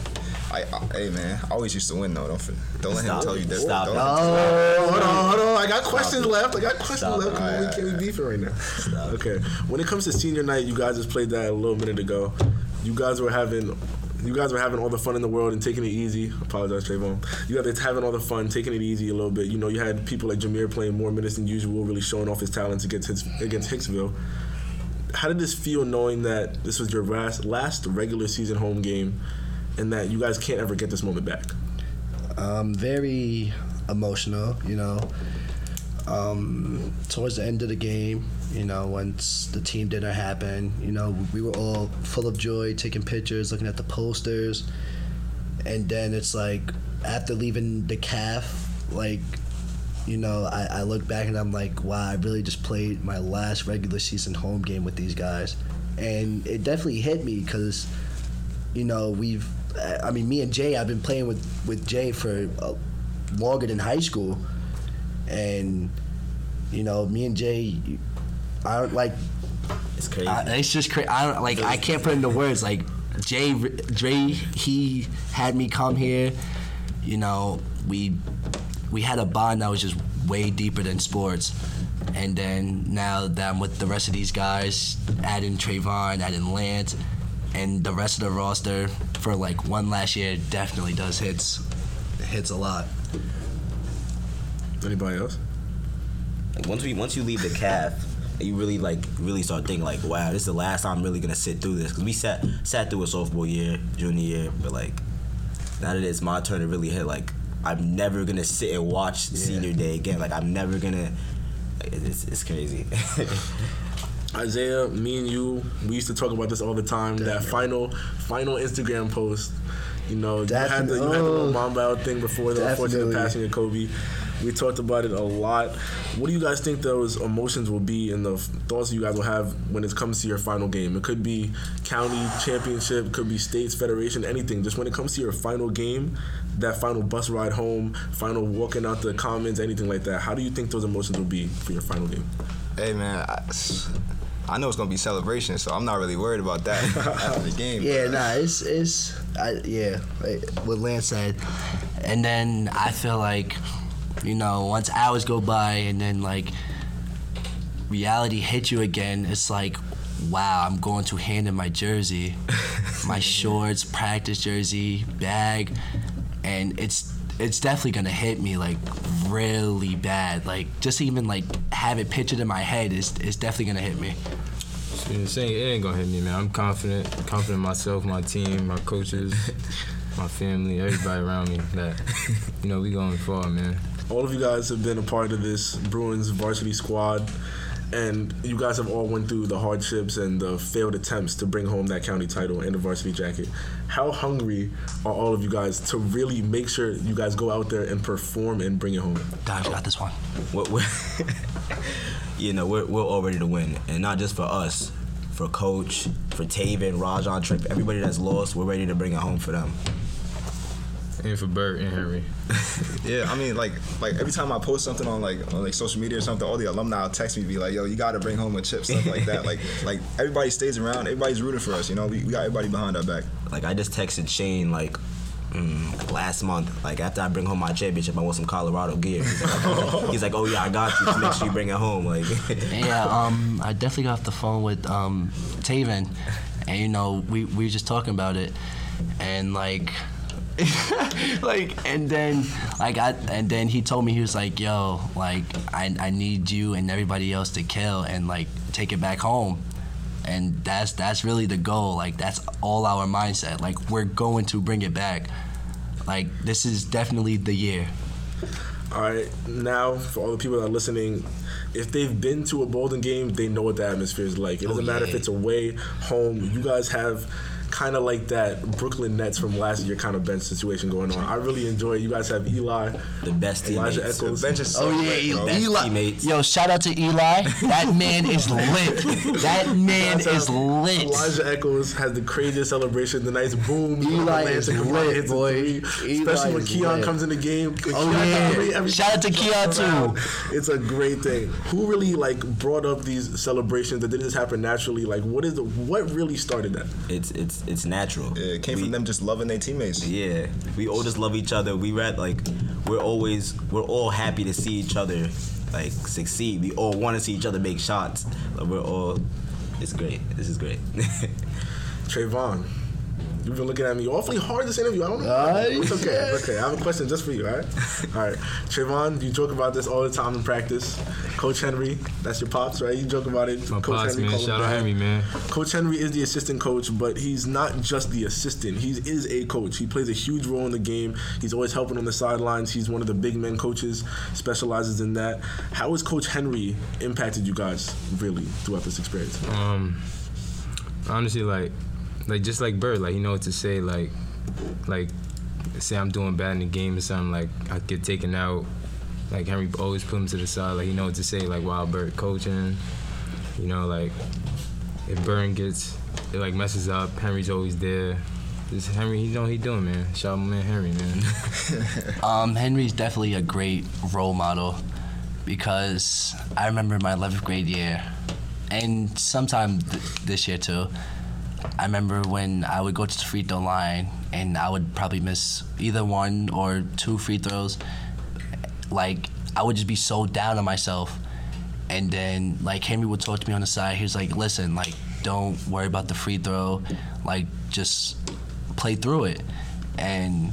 I, I hey man, I always used to win though. Don't don't let him Stop tell you it. different. Stop Don't it. him oh, tell Oh, hold on, hold on. I got questions it. left. I got questions Stop left. it. Come on, we can't be beefing right now. Okay. When it comes to senior night, you guys just played that a little minute ago. You guys were having. You guys were having all the fun in the world and taking it easy. Apologize, Trayvon. You guys were having all the fun, taking it easy a little bit. You know, you had people like Jameer playing more minutes than usual, really showing off his talents against his, against Hicksville. How did this feel knowing that this was your last, last regular season home game and that you guys can't ever get this moment back? um, very emotional, you know. Um, towards the end of the game, you know, once the team dinner happened, you know, we were all full of joy, taking pictures, looking at the posters, and then it's like after leaving the calf, like, you know, I, I look back and I'm like, wow, I really just played my last regular season home game with these guys, and it definitely hit me because you know, we've, I mean, me and Jay, I've been playing with, with Jay for uh, longer than high school. And, you know, me and Jay, I don't like, It's crazy. I, it's just crazy. I don't like, I can't put into words. Like, Jay, Dre, he had me come here. You know, we we had a bond that was just way deeper than sports. And then now that I'm with the rest of these guys, adding Trayvon, adding Lance, and the rest of the roster for like one last year definitely does hits hits a lot. Anybody else? Like once we once you leave the calf, you really like really start thinking like, wow, this is the last time I'm really gonna sit through this because we sat sat through a sophomore year, junior year, but like now that it's my turn to really hit, like I'm never gonna sit and watch senior day again. Like I'm never gonna. like, It's, it's crazy. Isaiah, me and you, we used to talk about this all the time. That final, final Instagram post. You know, you had the you had the little. Mamba out thing before the unfortunate passing of Kobe. We talked about it a lot. What do you guys think those emotions will be and the thoughts you guys will have when it comes to your final game? It could be county championship, could be states, federation, anything. Just when it comes to your final game, that final bus ride home, final walking out the commons, anything like that. How do you think those emotions will be for your final game? Hey man, I, I know it's gonna be celebration, so I'm not really worried about that after the game. Yeah, but- nah, it's it's I, yeah, like what Lance said, and then I feel like, you know, once hours go by and then like reality hits you again, it's like, wow, I'm going to hand in my jersey, my shorts, practice jersey, bag, and it's it's definitely gonna hit me like really bad. Like just even like have it pictured in my head is is definitely gonna hit me. Shit, This ain't, it ain't gonna hit me, man. I'm confident, confident myself, my team, my coaches, my family, everybody around me. That you know we going far, man. All of you guys have been a part of this Bruins varsity squad, and you guys have all went through the hardships and the failed attempts to bring home that county title and the varsity jacket. How hungry are all of you guys to really make sure you guys go out there and perform and bring it home? Dodge got this one. what we're, you know, we're, we're all ready to win, and not just for us, for coach, for Taven, Rajon, Tripp, everybody that's lost, we're ready to bring it home for them. And for Bert and Henry. Yeah, I mean, like, like every time I post something on like on like social media or something, all the alumni will text me, be like, "Yo, you got to bring home a chip," stuff like that. Like, like everybody stays around, everybody's rooting for us. You know, we, we got everybody behind our back. Like I just texted Shane like. Mm, like last month, like after I bring home my championship, I want some Colorado gear. He's like, he's like, "Oh yeah, I got you. Just make sure you bring it home." Like, Yeah, um, I definitely got off the phone with um, Taven, and you know, we we were just talking about it, and like, like, and then like I and then he told me he was like, "Yo, like, I I need you and everybody else to kill and like take it back home." And that's that's really the goal. Like that's all our mindset. Like we're going to bring it back. Like this is definitely the year. All right, now for all the people that are listening, if they've been to a Bolden game, they know what the atmosphere is like. It oh, doesn't matter if it's away, home. You guys have kind of like that Brooklyn Nets from last year kind of bench situation going on. I really enjoy it. You guys have Eli, the best Elijah teammates. Eccles. The bench is so Oh yeah, lit, bro. Best Eli. teammates. Yo, shout out to Eli. That man is lit. That man is lit. Elijah Eccles has the craziest celebration. The nice boom. Eli is and Kamara lit, boy. three. Eli Especially when is Keon lit. comes in the game. Oh, Keon yeah. every Shout out to Keon, too. It's a great thing. Who really like brought up these celebrations? That did this happen naturally? Like, what is the, what really started that? It's it's it's natural. Yeah, it came We- from them just loving their teammates. Yeah, we all just love each other. We read like we're always we're all happy to see each other like succeed. We all want to see each other make shots. Like, we're all. It's great. This is great. Trayvon, you've been looking at me awfully hard this interview. I don't know. Uh, it's okay. It's okay. I have a question just for you. All right. All right. Trayvon, you joke about this all the time in practice. Coach Henry, that's your pops, right? You joke about it. My Coach pops, man. Shout out. Henry, man. Coach Henry is the assistant coach, but he's not just the assistant. He is a coach. He plays a huge role in the game. He's always helping on the sidelines. He's one of the big men coaches, specializes in that. How has Coach Henry impacted you guys really throughout this experience? Um, honestly, like, like just like Bird, like he know what to say. Like, like, say I'm doing bad in the game or something, like I get taken out. Like Henry always put him to the side. Like he know what to say. Like while Bird coaching, you know, like if Burn gets it like messes up, Henry's always there. Just Henry, he know what he doing, man. Shout out my man Henry, man. Um, Henry's definitely a great role model because I remember my 11th grade year and sometime th- this year too. I remember when I would go to the free throw line and I would probably miss either one or two free throws. Like I would just be so down on myself. And then like Henry would talk to me on the side. He was like, "Listen, like don't worry about the free throw. Like just play through it." And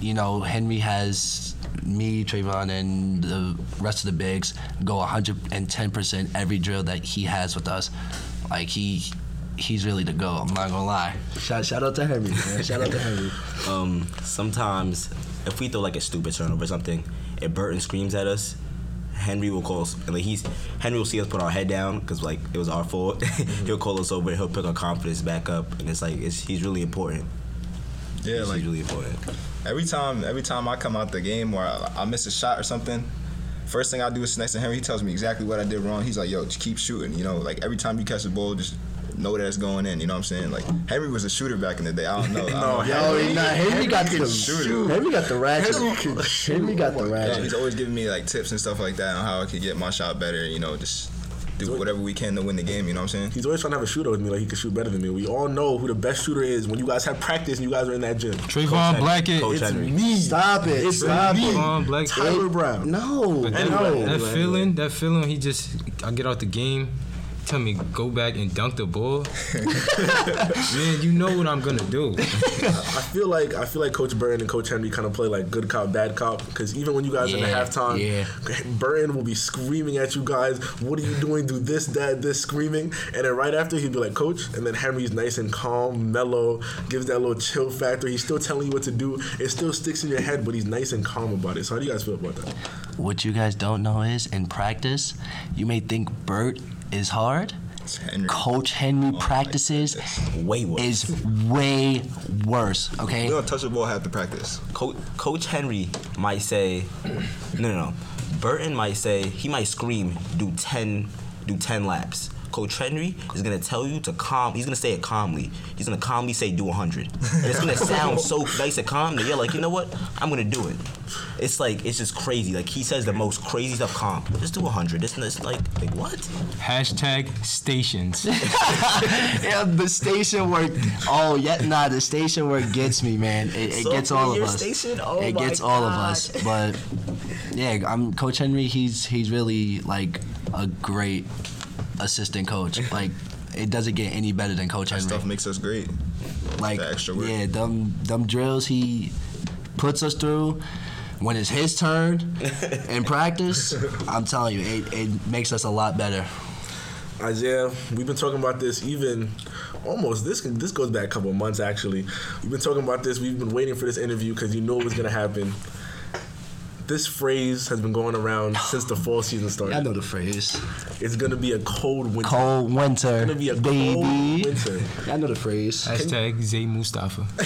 you know, Henry has me, Trayvon, and the rest of the bigs go 110% every drill that he has with us. Like he, he's really the go. I'm not gonna lie. Shout, shout out to Henry, man. Shout out to Henry. Um, sometimes if we throw like a stupid turnover or something, if Burton screams at us, Henry will call us, and like he's Henry will see us put our head down because like it was our fault. he'll call us over, and he'll pick our confidence back up, and it's like it's, he's really important. Yeah, He's like really important. every time every time I come out the game or I, I miss a shot or something, first thing I do is sit next to Henry. He tells me exactly what I did wrong. He's like, "Yo, just keep shooting." You know, like every time you catch the ball, just know that it's going in. You know what I'm saying? Like Henry was a shooter back in the day. I don't know. I don't know. Yo, nah, Henry got the shoot. Henry got the ratchet. Henry got the Yeah, he's always giving me like tips and stuff like that on how I could get my shot better. You know, just do whatever we can to win the game. You know what I'm saying? He's always trying to have a shooter with me, like he can shoot better than me. We all know who the best shooter is when you guys have practice and you guys are in that gym. Trayvon Blackett. Coach It's Henry. me. Stop it. It's Stop me. Trayvon Blackett. Tyler Brown. No. But that, Anyway, that feeling, that feeling, he just, I get out the game, tell me go back and dunk the ball. Man, you know what I'm gonna do. I feel like I feel like Coach Burton and Coach Henry kind of play like good cop, bad cop. Because even when you guys are in the halftime, yeah. Burton will be screaming at you guys. What are you doing? Do this, that, this, screaming. And then right after he'd be like, Coach. And then Henry's nice and calm, mellow, gives that little chill factor. He's still telling you what to do. It still sticks in your head, but he's nice and calm about it. So how do you guys feel about that? What you guys don't know is in practice, you may think Bert is hard. Henry. Coach Henry oh, my practices Way worse. is way worse. Okay. We don't touch the ball half the practice. Coach, Coach Henry might say, no, no, no. Burton might say he might scream, do ten, do ten laps. Coach Henry is gonna tell you to calm. He's gonna say it calmly. He's gonna calmly say do 100. And it's gonna sound so nice and calm that you're like, you know what? I'm gonna do it. It's like it's just crazy. Like he says the most crazy stuff calm. Just do 100. It's, it's like, like what? Hashtag stations. yeah, the station work. Oh, yeah, nah, the station work gets me, man. It, it So gets all of us. station? Oh it gets all of us. But yeah, I'm Coach Henry. He's he's really like a great assistant coach. Like it doesn't get any better than Coach That Henry. stuff makes us great. like the extra work. yeah, them them drills he puts us through. When it's his turn in practice, I'm telling you, it, it makes us a lot better. Isaiah, we've been talking about this even almost this this goes back a couple of months actually. We've been talking about this. We've been waiting for this interview because you know it was gonna happen. This phrase has been going around since the fall season started. I know the phrase. It's gonna be a cold winter. Cold winter, It's gonna be a baby. cold winter. I know the phrase. Hashtag Zay Mustafa.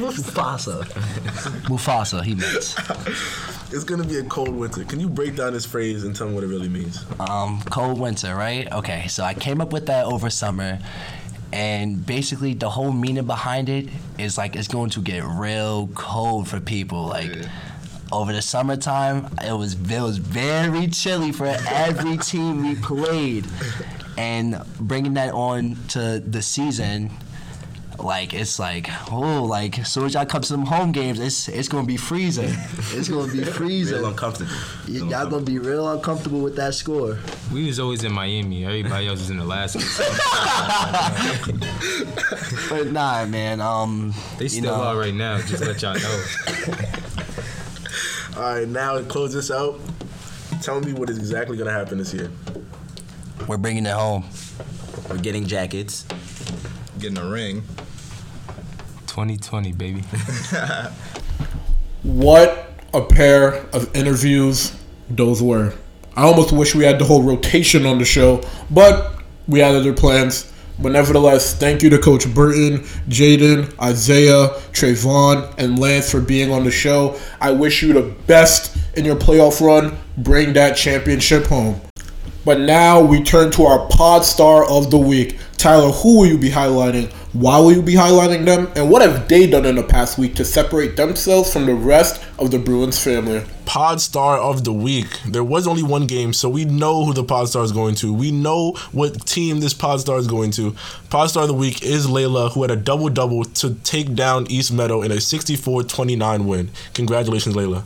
Mufasa. Mufasa, he meant. It's gonna be a cold winter. Can you break down this phrase and tell me what it really means? Um, cold winter, right? Okay, so I came up with that over summer, and basically the whole meaning behind it is like it's going to get real cold for people. Like over the summertime, it was it was very chilly for every team we played, and bringing that on to the season. Like it's like oh like as soon as y'all come to some home games it's it's gonna be freezing it's gonna be freezing Real uncomfortable. Y- y'all gonna be real uncomfortable with that score We was always in Miami. Everybody else was in Alaska. But nah, man. Um, They you still know, are right now. Just to let y'all know. All right, now to close this out. Tell me what is exactly gonna happen this year. We're bringing it home. We're getting jackets. Getting a ring. 2020, baby. What a pair of interviews those were. I almost wish we had the whole rotation on the show, but we had other plans. But nevertheless, thank you to Coach Burton, Jaden, Isaiah, Trayvon, and Lance for being on the show. I wish you the best in your playoff run. Bring that championship home. But now we turn to our pod star of the week. Tyler, who will you be highlighting Why will you be highlighting them? And what have they done in the past week to separate themselves from the rest of the Bruins family? Pod Star of the Week. There was only one game, so we know who the Pod Star is going to. We know what team this Pod Star is going to. Pod Star of the Week is Layla, who had a double double to take down East Meadow in a 64 29 win. Congratulations, Layla.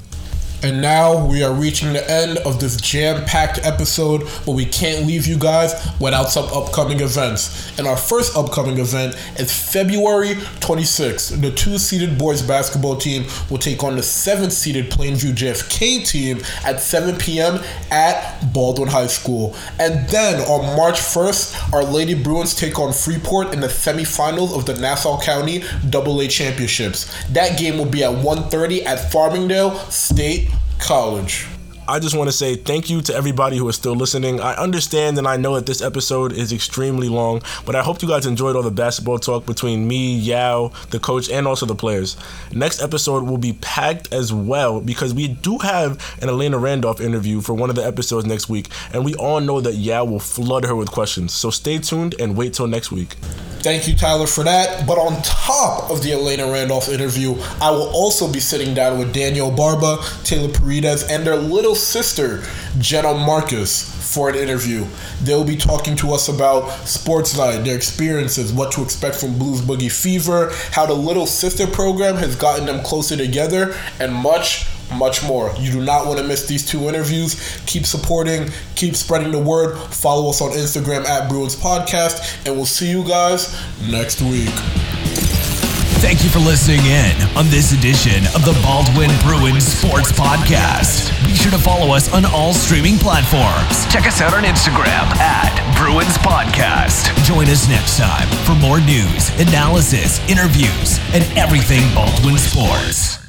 And now we are reaching the end of this jam packed episode, but we can't leave you guys without some upcoming events. And our first upcoming event is February 26th. The two seeded boys basketball team will take on the seven seeded Plainview JFK team at 7 p.m. at Baldwin High School. And then on March 1st, our Lady Bruins take on Freeport in the semifinals of the Nassau County AA Championships. That game will be at 1:30 at Farmingdale State college. I just want to say thank you to everybody who is still listening. I understand and I know that this episode is extremely long, but I hope you guys enjoyed all the basketball talk between me, Yao, the coach, and also the players. Next episode will be packed as well because we do have an Elena Randolph interview for one of the episodes next week, and we all know that Yao will flood her with questions. So stay tuned and wait till next week. Thank you, Tyler, for that. But on top of the Elena Randolph interview, I will also be sitting down with Daniel Barba, Taylor Paredes, and their little sister, Jenna Marcus, for an interview. They'll be talking to us about sports night, their experiences, what to expect from Blues Boogie Fever, how the Little Sister program has gotten them closer together, and much, much more. You do not want to miss these two interviews. Keep supporting, keep spreading the word. Follow us on Instagram at Bruins Podcast, and we'll see you guys next week. Thank you for listening in on this edition of the Baldwin Bruins Sports Podcast. Be sure to follow us on all streaming platforms. Check us out on Instagram at Bruins Podcast. Join us next time for more news, analysis, interviews, and everything Baldwin Sports.